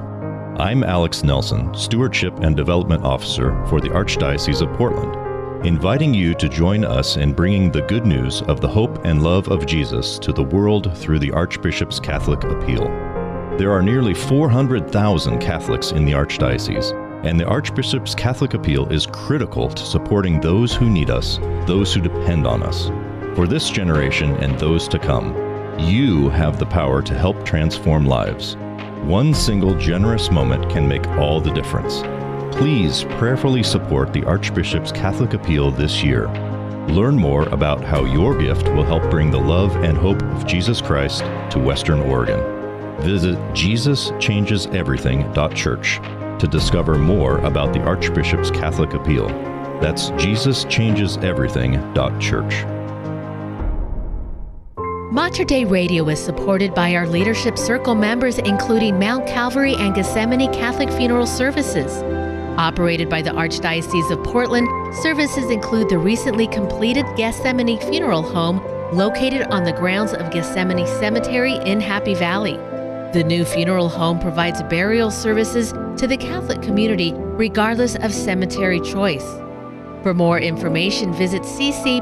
I'm Alex Nelson, Stewardship and Development Officer for the Archdiocese of Portland, inviting you to join us in bringing the good news of the hope and love of Jesus to the world through the Archbishop's Catholic Appeal. There are nearly 400,000 Catholics in the Archdiocese and the Archbishop's Catholic Appeal is critical to supporting those who need us, those who depend on us. For this generation and those to come, you have the power to help transform lives. One single generous moment can make all the difference. Please prayerfully support the Archbishop's Catholic Appeal this year. Learn more about how your gift will help bring the love and hope of Jesus Christ to Western Oregon. Visit JesusChangesEverything.church to discover more about the Archbishop's Catholic Appeal. That's JesusChangesEverything.church. Mater Dei Radio is supported by our Leadership Circle members, including Mount Calvary and Gethsemane Catholic Funeral Services. Operated by the Archdiocese of Portland, services include the recently completed Gethsemane Funeral Home located on the grounds of Gethsemane Cemetery in Happy Valley. The new funeral home provides burial services to the Catholic community regardless of cemetery choice. For more information, visit ccpdxor.com.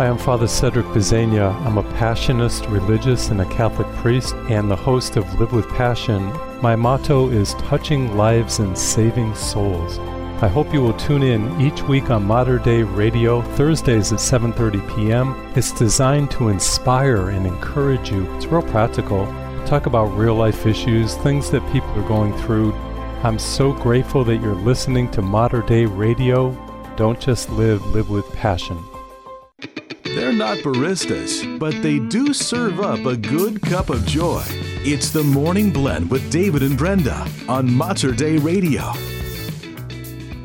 I'm Father Cedric Pisegna. I'm a Passionist, religious, and a Catholic priest, and the host of Live with Passion. My motto is touching lives and saving souls. I hope you will tune in each week on Mater Dei Radio, Thursdays at 7:30 p.m. It's designed to inspire and encourage you. It's real practical. Talk about real life issues, things that people are going through. I'm so grateful that you're listening to Mater Dei Radio. Don't just live, live with passion. They're not baristas, but they do serve up a good cup of joy. It's the Morning Blend with David and Brenda on Mater Dei Radio.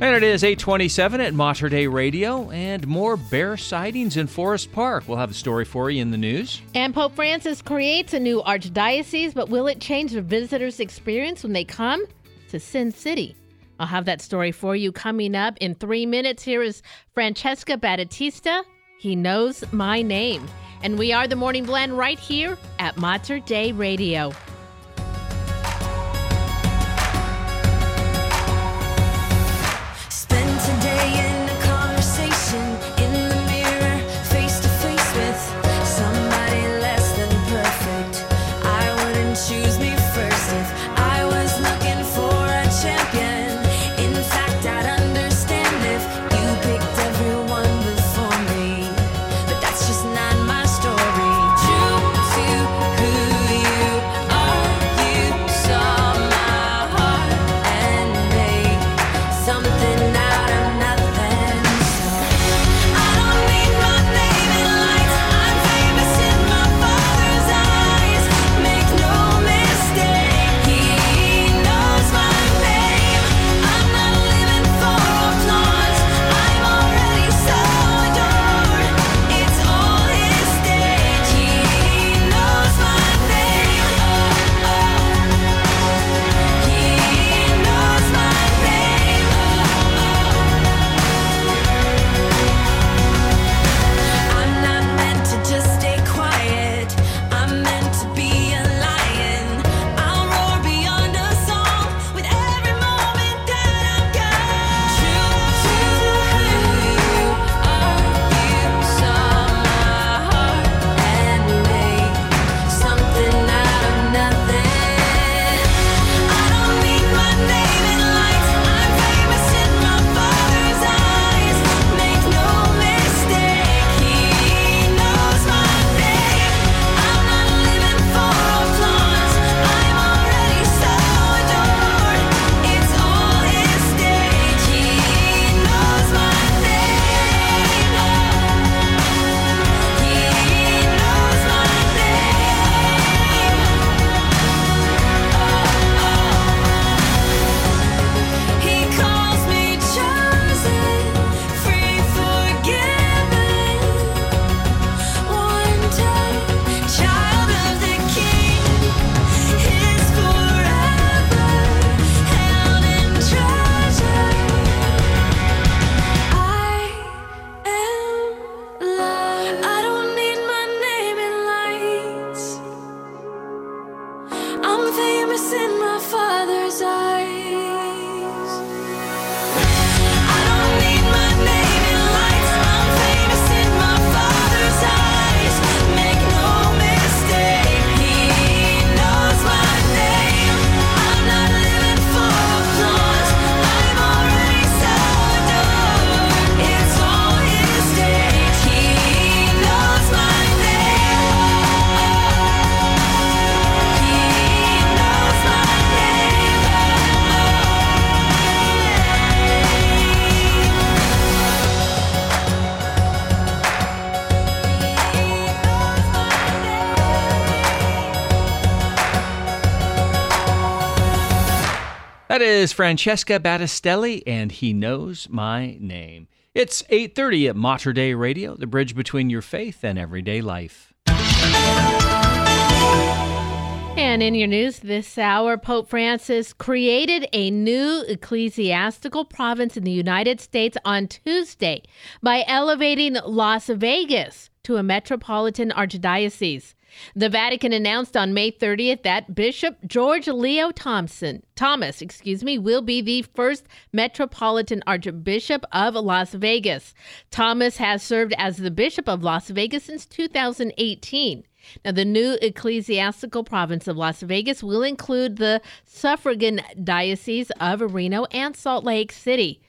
And it is 827 at Mater Dei Radio, and more bear sightings in Forest Park. We'll have a story for you in the news. And Pope Francis creates a new archdiocese, but will it change the visitors' experience when they come to Sin City? I'll have that story for you coming up in three minutes. Here is Francesca Battista. He knows my name. And we are the Morning Blend right here at Mater Dei Radio. That is Francesca Battistelli, and he knows my name. It's 8:30 at Mater Dei Radio, the bridge between your faith and everyday life. And in your news this hour, Pope Francis created a new ecclesiastical province in the United States on Tuesday by elevating Las Vegas to a metropolitan archdiocese. The Vatican announced on May 30th that Bishop George Leo Thompson, Thomas, excuse me, will be the first metropolitan archbishop of Las Vegas. Thomas has served as the bishop of Las Vegas since 2018. Now, the new ecclesiastical province of Las Vegas will include the suffragan diocese of Reno and Salt Lake City.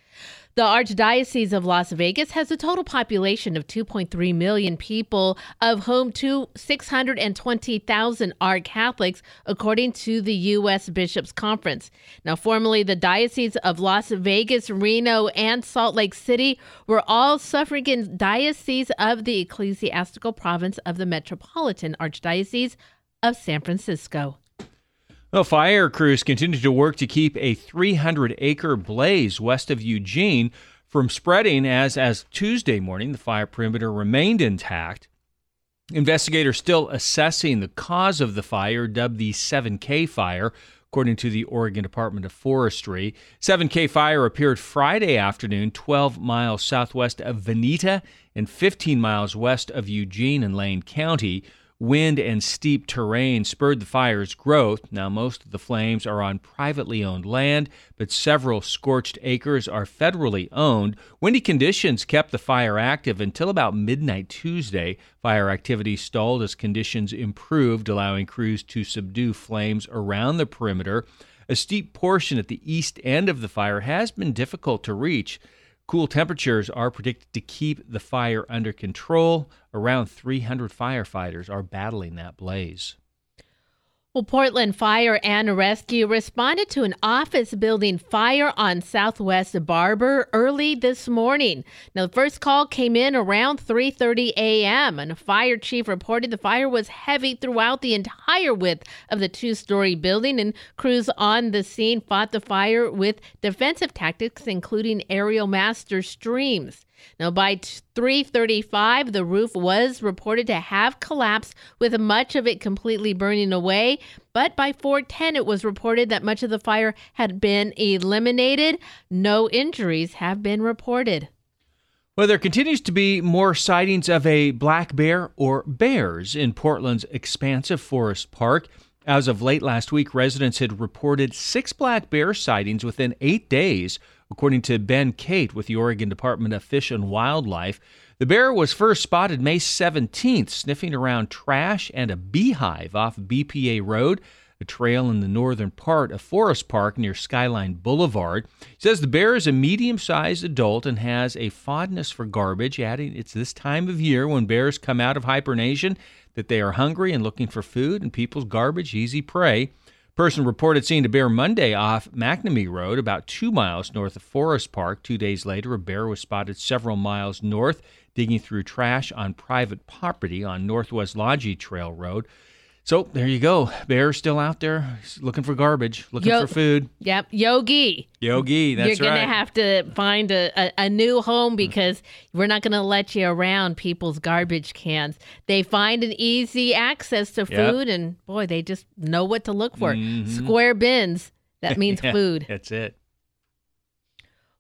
The Archdiocese of Las Vegas has a total population of 2.3 million people, of whom two 620,000 are Catholics, according to the U.S. Bishops' Conference. Now, formerly, the Diocese of Las Vegas, Reno, and Salt Lake City were all suffragan dioceses of the ecclesiastical province of the Metropolitan Archdiocese of San Francisco. Well, fire crews continue to work to keep a 300 acre blaze west of Eugene from spreading as as Tuesday morning the fire perimeter remained intact. Investigators still assessing the cause of the fire dubbed the 7K fire according to the Oregon Department of Forestry. 7K fire appeared Friday afternoon 12 miles southwest of Veneta and 15 miles west of Eugene in Lane County. Wind and steep terrain spurred the fire's growth. Now, most of the flames are on privately owned land, but several scorched acres are federally owned. Windy conditions kept the fire active until about midnight Tuesday. Fire activity stalled as conditions improved, allowing crews to subdue flames around the perimeter. A steep portion at the east end of the fire has been difficult to reach. Cool temperatures are predicted to keep the fire under control. Around 300 firefighters are battling that blaze. Well, Portland Fire and Rescue responded to an office building fire on Southwest Barbur early this morning. Now, the first call came in around 3:30 a.m. and a fire chief reported the fire was heavy throughout the entire width of the two-story building and crews on the scene fought the fire with defensive tactics including aerial master streams. Now, by 3:35, the roof was reported to have collapsed, with much of it completely burning away. But by 4:10, it was reported that much of the fire had been eliminated. No injuries have been reported. Well, there continues to be more sightings of a black bear or bears in Portland's expansive forest park. As of late last week, residents had reported six black bear sightings within eight days. According to Ben Kate with the Oregon Department of Fish and Wildlife, the bear was first spotted May 17th, sniffing around trash and a beehive off BPA Road, a trail in the northern part of Forest Park near Skyline Boulevard. He says the bear is a medium sized adult and has a fondness for garbage, adding it's this time of year when bears come out of hibernation that they are hungry and looking for food, and people's garbage easy prey. Person reported seeing a bear Monday off McNamee Road, about two miles north of Forest Park. Two days later, a bear was spotted several miles north, digging through trash on private property on Northwest Logie Trail Road. So there you go. Bear's still out there looking for garbage, looking Yo- for food. Yep, Yogi. Yogi, that's You're right. gonna have to find a, a, a new home because we're not gonna let you around people's garbage cans. They find an easy access to Yep. food, and boy, they just know what to look for. Mhm. Square bins. That means Yeah, food. That's it.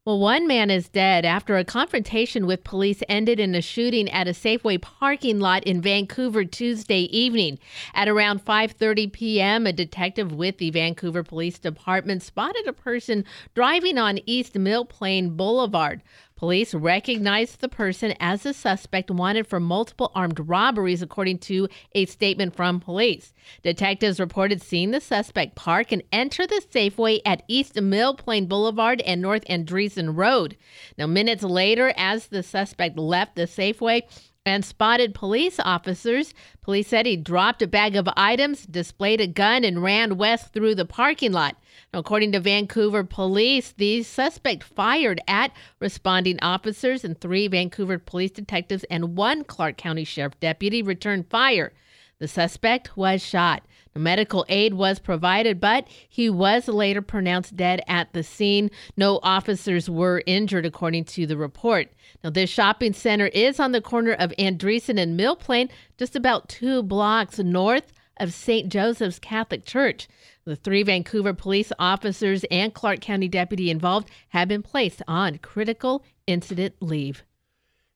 Well, one man is dead after a confrontation with police ended in a shooting at a Safeway parking lot in Vancouver Tuesday evening. At around 5:30 p.m., a detective with the Vancouver Police Department spotted a person driving on East Mill Plain Boulevard. Police recognized the person as a suspect wanted for multiple armed robberies, according to a statement from police. Detectives reported seeing the suspect park and enter the Safeway at East Mill Plain Boulevard and North Andresen Road. Now, minutes later, as the suspect left the Safeway, and spotted police officers. Police said he dropped a bag of items, displayed a gun, and ran west through the parking lot. According to Vancouver police, the suspect fired at responding officers, and three Vancouver police detectives and one Clark County Sheriff deputy returned fire. The suspect was shot. Medical aid was provided, but he was later pronounced dead at the scene. No officers were injured, according to the report. Now, this shopping center is on the corner of Andresen and Mill Plain, just about two blocks north of St. Joseph's Catholic Church. The three Vancouver police officers and Clark County deputy involved have been placed on critical incident leave.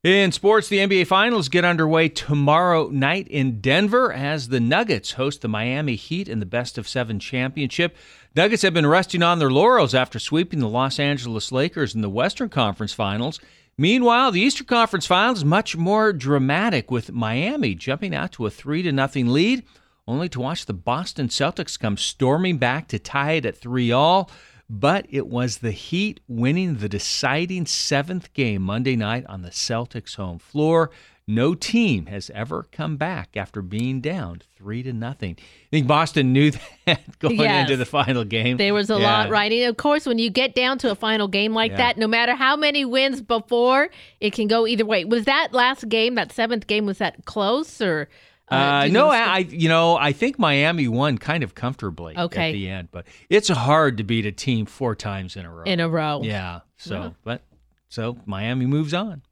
In sports, the NBA Finals get underway tomorrow night in Denver as the Nuggets host the Miami Heat in the Best of Seven championship. Nuggets have been resting on their laurels after sweeping the Los Angeles Lakers in the Western Conference Finals. Meanwhile, the Eastern Conference Finals much more dramatic with Miami jumping out to a 3 to nothing lead, only to watch the Boston Celtics come storming back to tie it at 3 all but it was the Heat winning the deciding seventh game Monday night on the Celtics' home floor. No team has ever come back after being down three to nothing. I think Boston knew that going Yes. into the final game. There was a Yeah. lot riding. Of course, when you get down to a final game like Yeah. that, no matter how many wins before, it can go either way. Was that last game, that seventh game, was that close or? Uh, no, lose- I you know I think Miami won kind of comfortably Okay. at the end, but it's hard to beat a team four times in a row. In a row. yeah. So, Yeah. but so Miami moves on.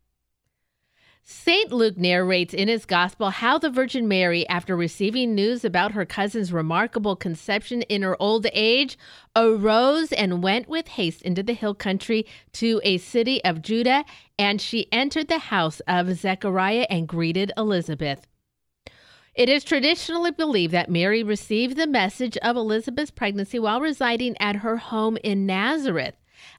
St. Luke narrates in his gospel how the Virgin Mary, after receiving news about her cousin's remarkable conception in her old age, arose and went with haste into the hill country to a city of Judah, and she entered the house of Zechariah and greeted Elizabeth. It is traditionally believed that Mary received the message of Elizabeth's pregnancy while residing at her home in Nazareth.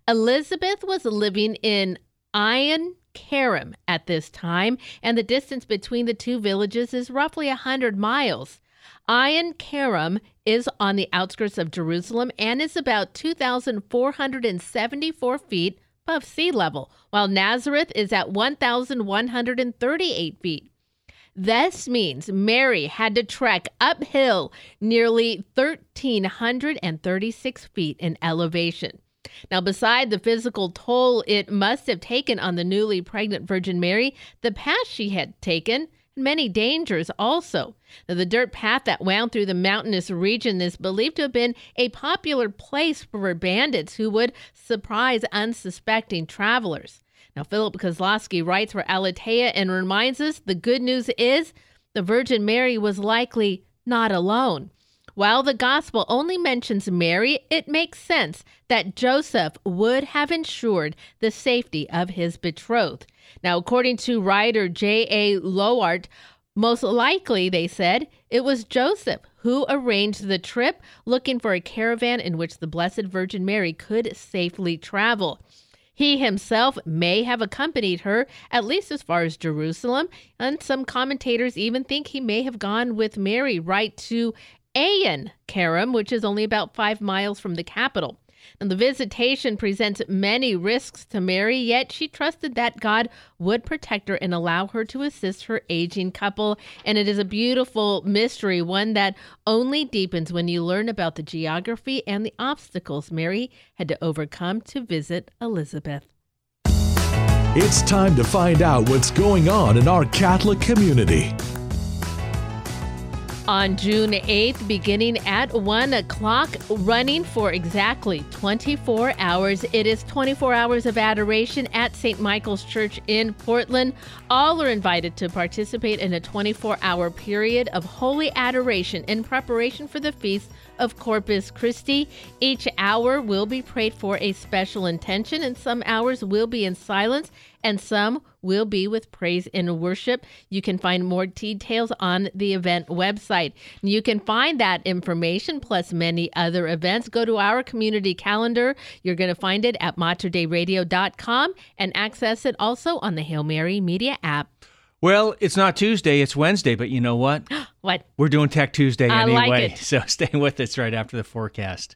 Elizabeth was living in Ein Karim at this time, and the distance between the two villages is roughly a 100 miles. Ein Karim is on the outskirts of Jerusalem and is about 2,474 feet above sea level, while Nazareth is at 1,138 feet. This means Mary had to trek uphill nearly 1,336 feet in elevation. Now, beside the physical toll it must have taken on the newly pregnant Virgin Mary, the path she had taken, and many dangers also. Now, the dirt path that wound through the mountainous region is believed to have been a popular place for bandits who would surprise unsuspecting travelers. Now, Philip Kosloski writes for Aleteia and reminds us the good news is the Virgin Mary was likely not alone. While the gospel only mentions Mary, it makes sense that Joseph would have ensured the safety of his betrothed. Now, according to writer J.A. Lowart, most likely, they said, it was Joseph who arranged the trip looking for a caravan in which the Blessed Virgin Mary could safely travel. He himself may have accompanied her at least as far as Jerusalem, and some commentators even think he may have gone with Mary right to Ein Karim, which is only about five miles from the capital. And the visitation presents many risks to Mary, yet she trusted that God would protect her and allow her to assist her aging couple. And it is a beautiful mystery, one that only deepens when you learn about the geography and the obstacles Mary had to overcome to visit Elizabeth. It's time to find out what's going on in our Catholic community. On June 8th, beginning at 1 o'clock, running for exactly 24 hours. It is 24 hours of adoration at St. Michael's Church in Portland. All are invited to participate in a 24 hour period of holy adoration in preparation for the feast of Corpus Christi. Each hour will be prayed for a special intention, and some hours will be in silence, and some will be with praise and worship. You can find more details on the event website. You can find that information plus many other events. Go to our community calendar. You're going to find it at materdeiradio.com and access it also on the Hail Mary Media app. Well, it's not Tuesday, it's Wednesday, but you know what? What? We're doing Tech Tuesday I anyway. like. So stay with us right after the forecast.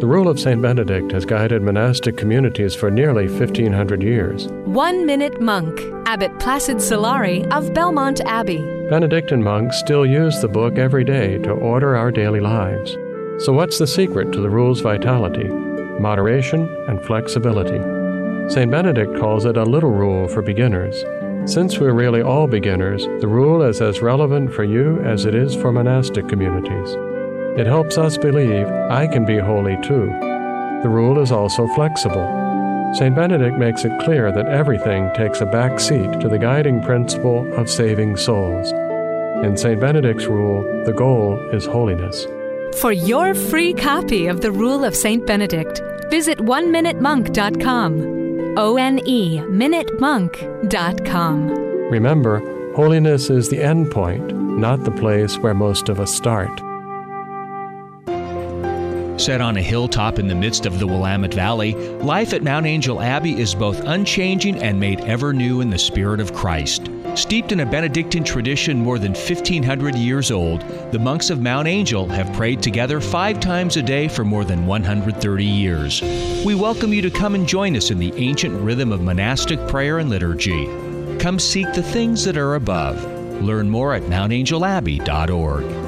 The rule of St. Benedict has guided monastic communities for nearly 1,500 years. One Minute Monk, Abbot Placid Solari of Belmont Abbey. Benedictine monks still use the book every day to order our daily lives. So, what's the secret to the rule's vitality? Moderation and flexibility. St. Benedict calls it a little rule for beginners. Since we're really all beginners, the rule is as relevant for you as it is for monastic communities. It helps us believe I can be holy too. The rule is also flexible. St. Benedict makes it clear that everything takes a back seat to the guiding principle of saving souls. In St. Benedict's rule, the goal is holiness. For your free copy of the Rule of St. Benedict, visit oneminutemonk.com. O N E minutemonk.com. Remember, holiness is the end point, not the place where most of us start. Set on a hilltop in the midst of the Willamette Valley, life at Mount Angel Abbey is both unchanging and made ever new in the Spirit of Christ. Steeped in a Benedictine tradition more than 1,500 years old, the monks of Mount Angel have prayed together five times a day for more than 130 years. We welcome you to come and join us in the ancient rhythm of monastic prayer and liturgy. Come seek the things that are above. Learn more at mountangelabbey.org.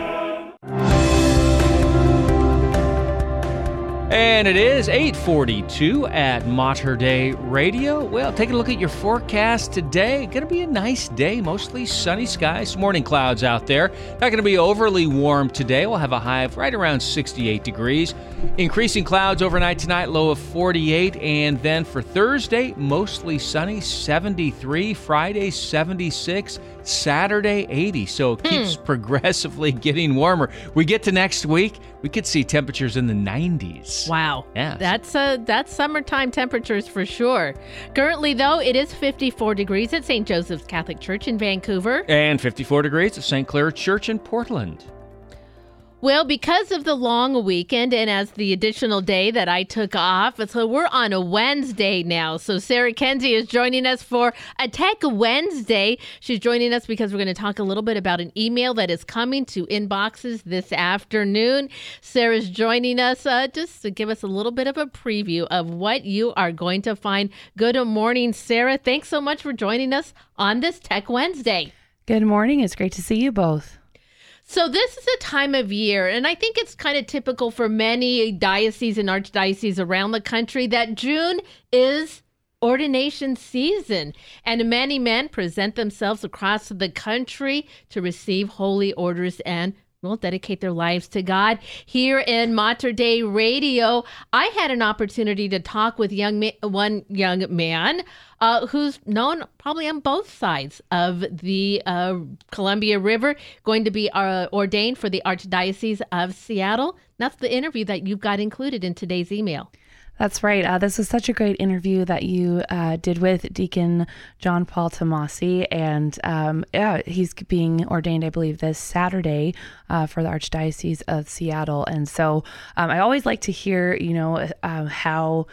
And it is 842 at Mater Dei Radio. Well, take a look at your forecast today. Going to be a nice day, mostly sunny skies, morning clouds out there. Not going to be overly warm today. We'll have a high of right around 68 degrees. Increasing clouds overnight tonight, low of 48. And then for Thursday, mostly sunny, 73. Friday, 76. Saturday, 80. So it hmm. keeps progressively getting warmer. We get to next week, we could see temperatures in the 90s. Wow. Yeah. That's a that's summertime temperatures for sure. Currently though, it is 54 degrees at St. Joseph's Catholic Church in Vancouver. And 54 degrees at St. Clare Church in Portland. Well, because of the long weekend and as the additional day that I took off, so we're on a Wednesday now. So Sarah Kenzie is joining us for a Tech Wednesday. She's joining us because we're going to talk a little bit about an email that is coming to inboxes this afternoon. Sarah's joining us uh, just to give us a little bit of a preview of what you are going to find. Good morning, Sarah. Thanks so much for joining us on this Tech Wednesday. Good morning. It's great to see you both. So this is a time of year, and I think it's kind of typical for many dioceses and archdioceses around the country that June is ordination season, and many men present themselves across the country to receive holy orders and will dedicate their lives to God. Here in Mater Dei Radio, I had an opportunity to talk with young ma- one young man uh, who's known probably on both sides of the uh, Columbia River, going to be uh, ordained for the Archdiocese of Seattle. That's the interview that you've got included in today's email. That's right. Uh, this was such a great interview that you uh, did with Deacon John Paul Tomasi. And um, yeah, he's being ordained, I believe, this Saturday uh, for the Archdiocese of Seattle. And so um, I always like to hear, you know, uh, how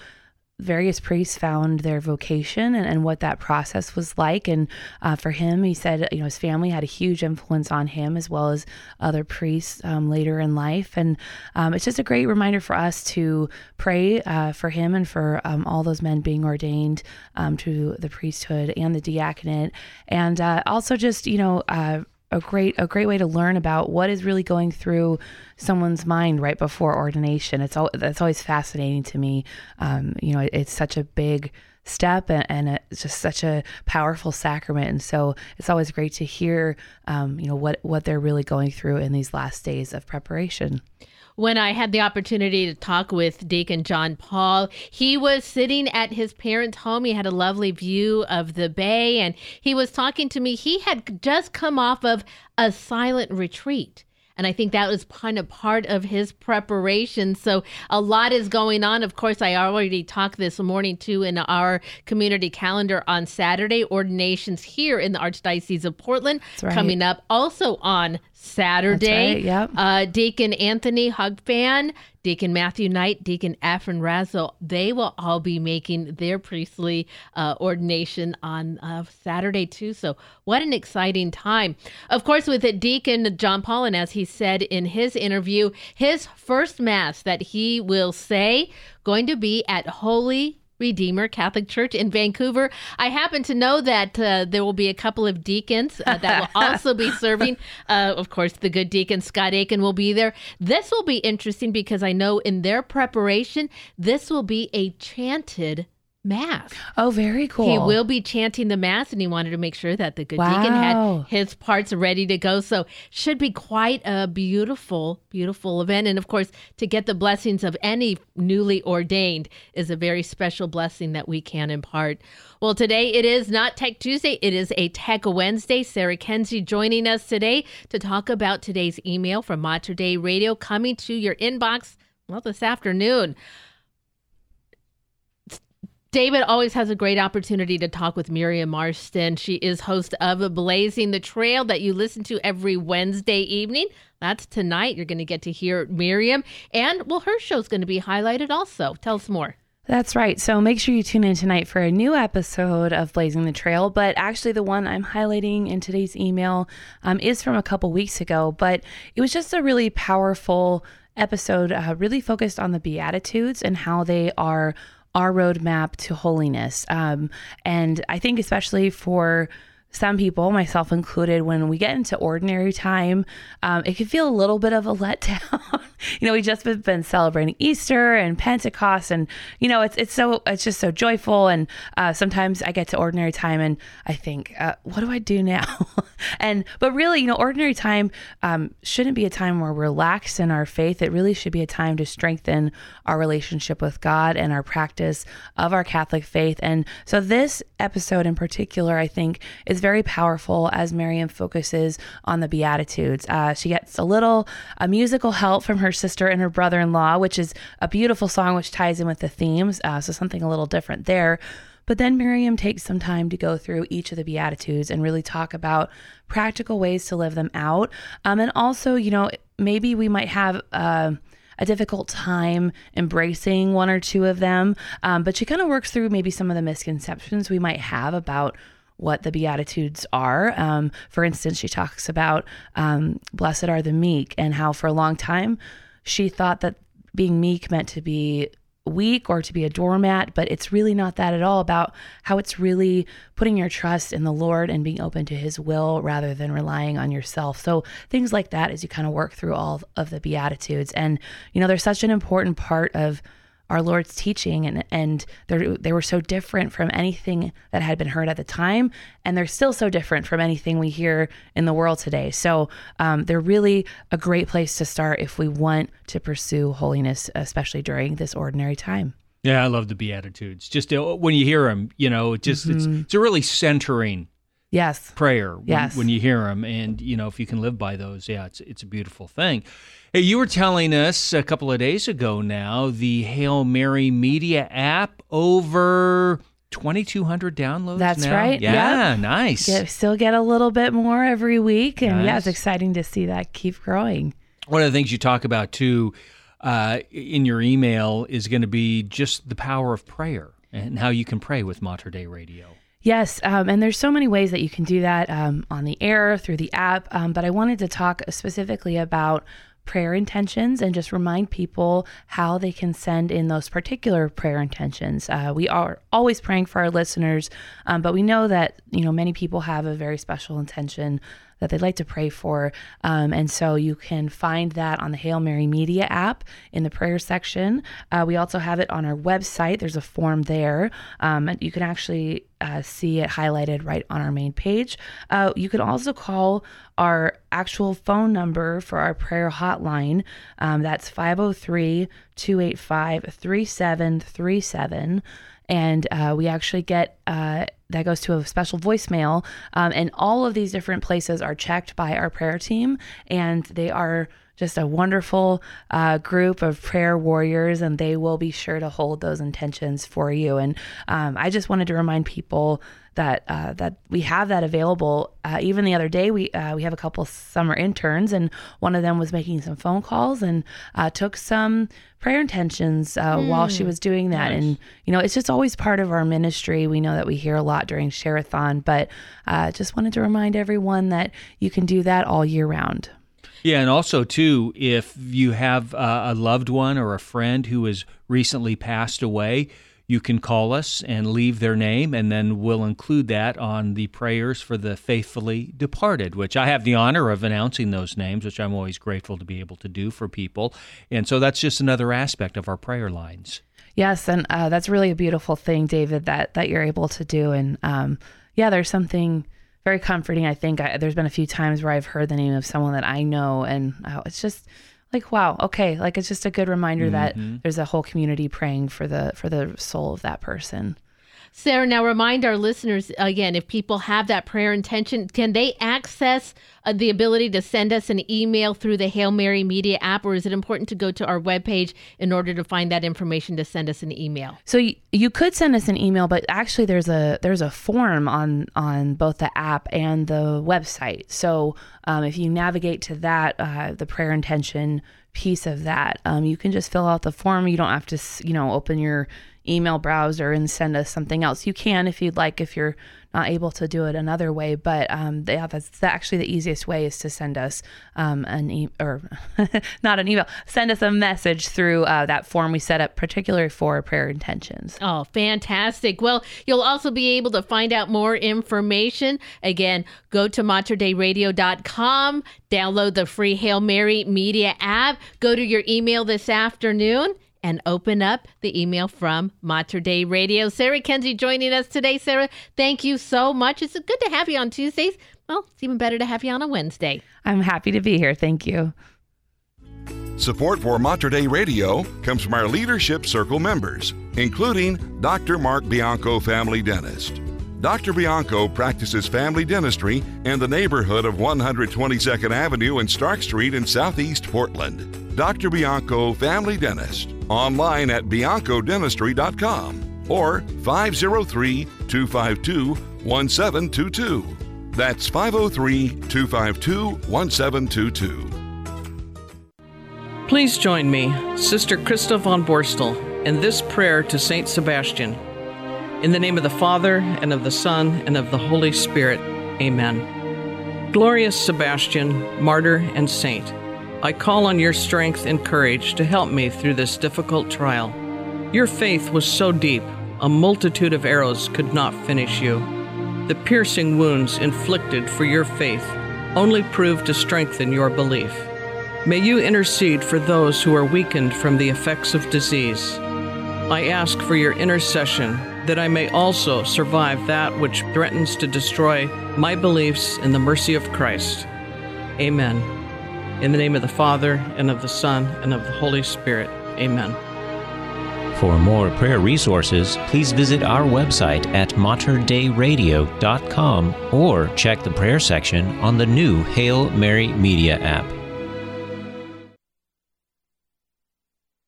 various priests found their vocation and, and what that process was like. And uh, for him, he said, you know, his family had a huge influence on him as well as other priests um, later in life. And um, it's just a great reminder for us to pray uh, for him and for um, all those men being ordained um, to the priesthood and the diaconate. And uh, also just, you know, uh, a great a great way to learn about what is really going through someone's mind right before ordination. It's all that's always fascinating to me. Um, you know, it, it's such a big step and, and, it's just such a powerful sacrament, and so it's always great to hear, um, you know, what what they're really going through in these last days of preparation. When I had the opportunity to talk with Deacon John Paul. He was sitting at his parents' home. He had a lovely view of the bay, and he was talking to me. He had just come off of a silent retreat. And I think that was kind of part of his preparation. So a lot is going on. Of course, I already talked this morning too in our community calendar on Saturday, ordinations here in the Archdiocese of Portland right. coming up. Also on Saturday, right, yep. uh, Deacon Anthony Hugfan, Deacon Matthew Knight, Deacon Afrin Razzle, they will all be making their priestly uh, ordination on uh, Saturday too. So what an exciting time. Of course, with it, Deacon John Paul, and as he said in his interview, his first mass that he will say going to be at Holy Redeemer Catholic Church in Vancouver. I happen to know that uh, there will be a couple of deacons uh, that will also be serving. Uh, of course, the good deacon Scott Aiken will be there. This will be interesting because I know in their preparation, this will be a chanted mass. Oh, very cool. He will be chanting the mass, and he wanted to make sure that the good deacon had his parts ready to go. So should be quite a beautiful, beautiful event. And of course, to get the blessings of any newly ordained is a very special blessing that we can impart. Well, today it is not Tech Tuesday; it is a Tech Wednesday. Sarah Kenzie joining us today to talk about today's email from Mater Dei Radio coming to your inbox. Well, this afternoon. David always has a great opportunity to talk with Miriam Marston. She is host of Blazing the Trail that you listen to every Wednesday evening. That's tonight. You're going to get to hear Miriam. And, well, her show's going to be highlighted also. Tell us more. That's right. So make sure you tune in tonight for a new episode of Blazing the Trail. But actually, the one I'm highlighting in today's email um, is from a couple weeks ago. But it was just a really powerful episode, uh, really focused on the Beatitudes and how they are our roadmap to holiness. Um, and I think, especially for some people, myself included, when we get into ordinary time, um, it can feel a little bit of a letdown. you know, we just have been celebrating Easter and Pentecost, and you know, it's it's so it's just so joyful. And uh, sometimes I get to ordinary time and I think, uh, what do I do now? and but really, you know, ordinary time um, shouldn't be a time where we're lax in our faith. It really should be a time to strengthen our relationship with God and our practice of our Catholic faith. And so this episode in particular, I think, is very powerful as Miriam focuses on the Beatitudes. Uh, she gets a little a musical help from her sister and her brother in law, which is a beautiful song which ties in with the themes. Uh, so something a little different there. But then Miriam takes some time to go through each of the Beatitudes and really talk about practical ways to live them out. Um, and also, you know, maybe we might have. Uh, a difficult time embracing one or two of them. Um, but she kind of works through maybe some of the misconceptions we might have about what the Beatitudes are. Um, for instance, she talks about um, blessed are the meek and how for a long time she thought that being meek meant to be weak or to be a doormat, but it's really not that at all about how it's really putting your trust in the Lord and being open to his will rather than relying on yourself. So things like that as you kind of work through all of the beatitudes and you know they're such an important part of our Lord's teaching and and they they were so different from anything that had been heard at the time and they're still so different from anything we hear in the world today. So um, they're really a great place to start if we want to pursue holiness, especially during this ordinary time. Yeah, I love the Beatitudes. Just uh, when you hear them, you know, it just it's Mhm. it's a really centering Yes. prayer when, Yes. when you hear them, and you know if you can live by those, yeah, it's it's a beautiful thing. Hey, you were telling us a couple of days ago now the Hail Mary Media app over twenty two hundred downloads. That's now? right. Yeah, Yep. nice. Get, still get a little bit more every week. And yeah, it's exciting to see that keep growing. One of the things you talk about too uh, in your email is going to be just the power of prayer and how you can pray with Mater Dei Radio. Yes, um, and there's so many ways that you can do that um, on the air through the app. Um, but I wanted to talk specifically about prayer intentions and just remind people how they can send in those particular prayer intentions. Uh, we are always praying for our listeners, um, but we know that you know many people have a very special intention that they'd like to pray for. Um, and so you can find that on the Hail Mary Media app in the prayer section. Uh, we also have it on our website. There's a form there. Um, you can actually uh, see it highlighted right on our main page. Uh, you can also call our actual phone number for our prayer hotline. Um, that's 503 285 3737. And uh, we actually get uh, that goes to a special voicemail. Um, and all of these different places are checked by our prayer team, and they are just a wonderful uh, group of prayer warriors, and they will be sure to hold those intentions for you. And um, I just wanted to remind people that uh, that we have that available. Uh, even the other day, we uh, we have a couple summer interns, and one of them was making some phone calls and uh, took some prayer intentions mm, while she was doing that. Nice. And you know, it's just always part of our ministry. We know that we hear a lot during Share-a-thon, but uh, just wanted to remind everyone that you can do that all year round. Yeah, and also too, if you have uh, a loved one or a friend who has recently passed away, you can call us and leave their name, and then we'll include that on the prayers for the faithfully departed, which I have the honor of announcing those names, which I'm always grateful to be able to do for people. And so that's just another aspect of our prayer lines. Yes, and uh, that's really a beautiful thing, David, that that you're able to do. And um, yeah, there's something very comforting. I think I, there's been a few times where I've heard the name of someone that I know, and oh, it's just like wow okay like it's just a good reminder mm-hmm. that there's a whole community praying for the for the soul of that person Sarah, now remind our listeners again if people have that prayer intention, can they access uh, the ability to send us an email through the Hail Mary Media app, or is it important to go to our webpage in order to find that information to send us an email? So y- you could send us an email, but actually there's a there's a form on on both the app and the website. So um, if you navigate to that, uh, the prayer intention piece of that, um, you can just fill out the form. You don't have to, you know, open your email browser and send us something else. You can if you'd like, if you're not able to do it another way. But um, yeah, that's actually the easiest way is to send us um, an e- or not an email, send us a message through uh, that form we set up particularly for prayer intentions. Oh, fantastic! Well, you'll also be able to find out more information. Again, go to materdeiradio.com, download the free Hail Mary Media app, go to your email this afternoon and open up the email from Mater Dei Radio. Sarah Kenzie joining us today. Sarah, thank you so much. It's good to have you on Tuesdays. Well, it's even better to have you on a Wednesday. I'm happy to be here. Thank you. Support for Mater Dei Radio comes from our Leadership Circle members, including Dr. Mark Bianco, family dentist. Dr. Bianco practices family dentistry in the neighborhood of 122nd Avenue and Stark Street in Southeast Portland. Dr. Bianco, family dentist online at biancodentistry.com or 503 252 1722. That's 503 252 1722. Please join me, Sister Krista von Borstel, in this prayer to Saint Sebastian. In the name of the Father, and of the Son, and of the Holy Spirit. Amen. Glorious Sebastian, martyr and saint, I call on your strength and courage to help me through this difficult trial. Your faith was so deep, a multitude of arrows could not finish you. The piercing wounds inflicted for your faith only proved to strengthen your belief. May you intercede for those who are weakened from the effects of disease. I ask for your intercession that I may also survive that which threatens to destroy my beliefs in the mercy of Christ. Amen. In the name of the Father, and of the Son, and of the Holy Spirit. Amen. For more prayer resources, please visit our website at materdeiradio.com or check the prayer section on the new Hail Mary Media app.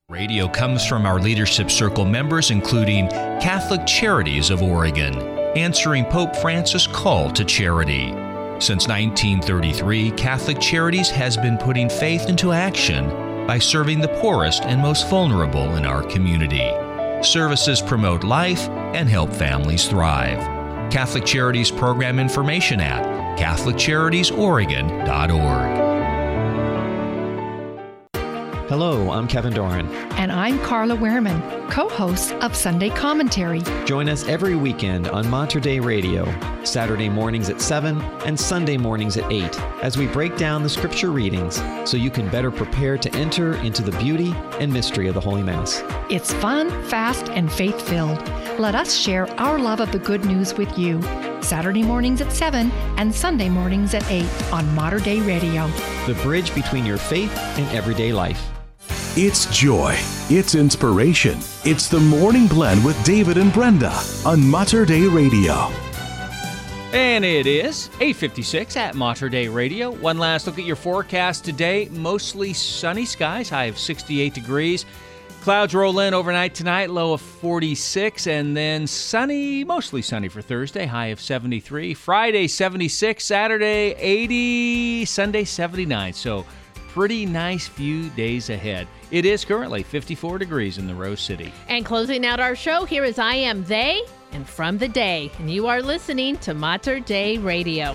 Radio comes from our Leadership Circle members, including Catholic Charities of Oregon, answering Pope Francis' call to charity. Since 1933, Catholic Charities has been putting faith into action by serving the poorest and most vulnerable in our community. Services promote life and help families thrive. Catholic Charities program information at CatholicCharitiesOregon.org. Hello, I'm Kevin Doran. And I'm Carla Wehrman, co host of Sunday Commentary. Join us every weekend on Mater Dei Radio, Saturday mornings at 7 and Sunday mornings at 8, as we break down the scripture readings so you can better prepare to enter into the beauty and mystery of the Holy Mass. It's fun, fast, and faith filled. Let us share our love of the good news with you. Saturday mornings at 7 and Sunday mornings at 8 on Mater Dei Radio. The bridge between your faith and everyday life. It's joy. It's inspiration. It's the Morning Blend with David and Brenda on Mater Dei Radio. And it is 8:56 at Mater Dei Radio. One last look at your forecast today. Mostly sunny skies, high of 68 degrees. Clouds roll in overnight tonight, low of 46, and then sunny, mostly sunny for Thursday, high of 73. Friday 76, Saturday 80, Sunday 79. So pretty nice few days ahead. It is currently 54 degrees in the Rose City. And closing out our show, here is I Am They and From the Day. And you are listening to Mater Dei Radio.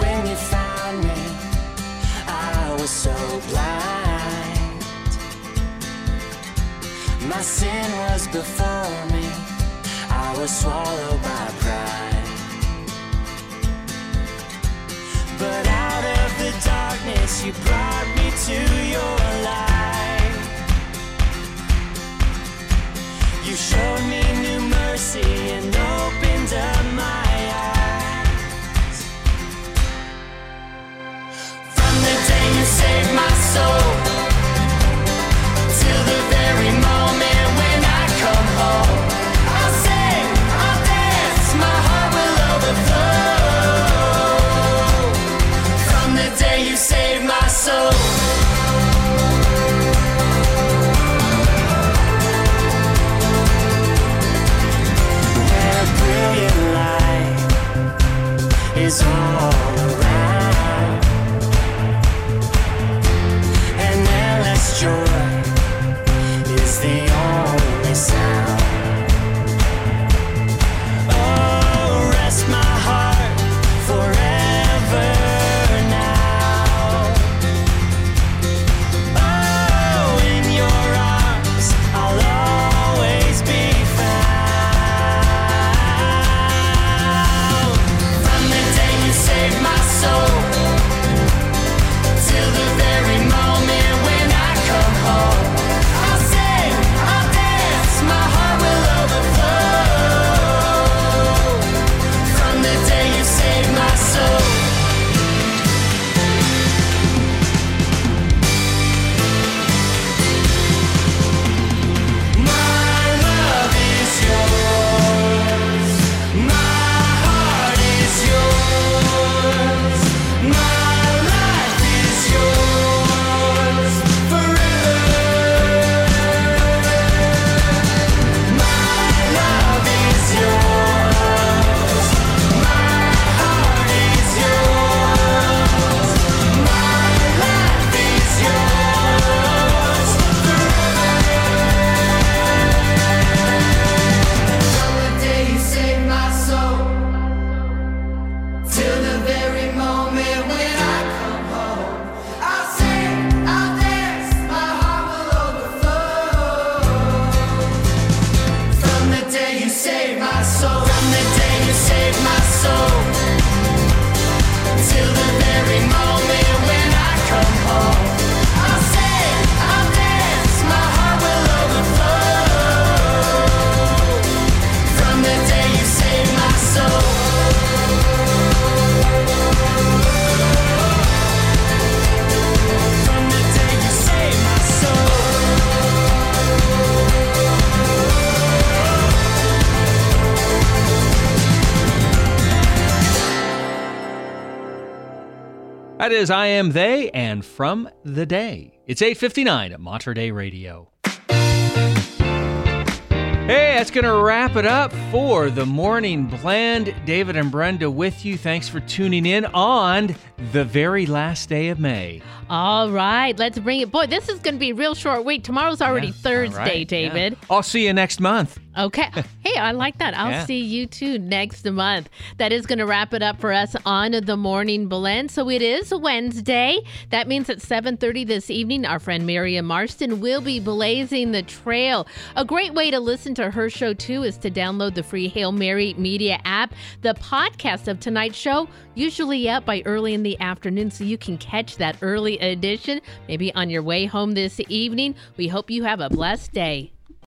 When you found me, I was so blind. My sin was before me, I was swallowed by pride. But out of the darkness, you brought me to your light. You showed me That is I Am They and From the Day. It's 8.59 at Mater Dei Radio. Hey, that's going to wrap it up for the morning blend. David and Brenda with you. Thanks for tuning in on the very last day of May. All right, let's bring it. Boy, this is going to be a real short week. Tomorrow's already Yeah, Thursday, right, yeah. David. I'll see you next month. Okay. Hey, I like that. I'll Yeah. see you too next month. That is going to wrap it up for us on the morning blend. So it is Wednesday. That means at 7:30 this evening, our friend Miriam Marston will be blazing the trail. A great way to listen to to her show too is to download the free Hail Mary Media app. The podcast of tonight's show usually up by early in the afternoon, so you can catch that early edition maybe on your way home this evening. We hope you have a blessed day.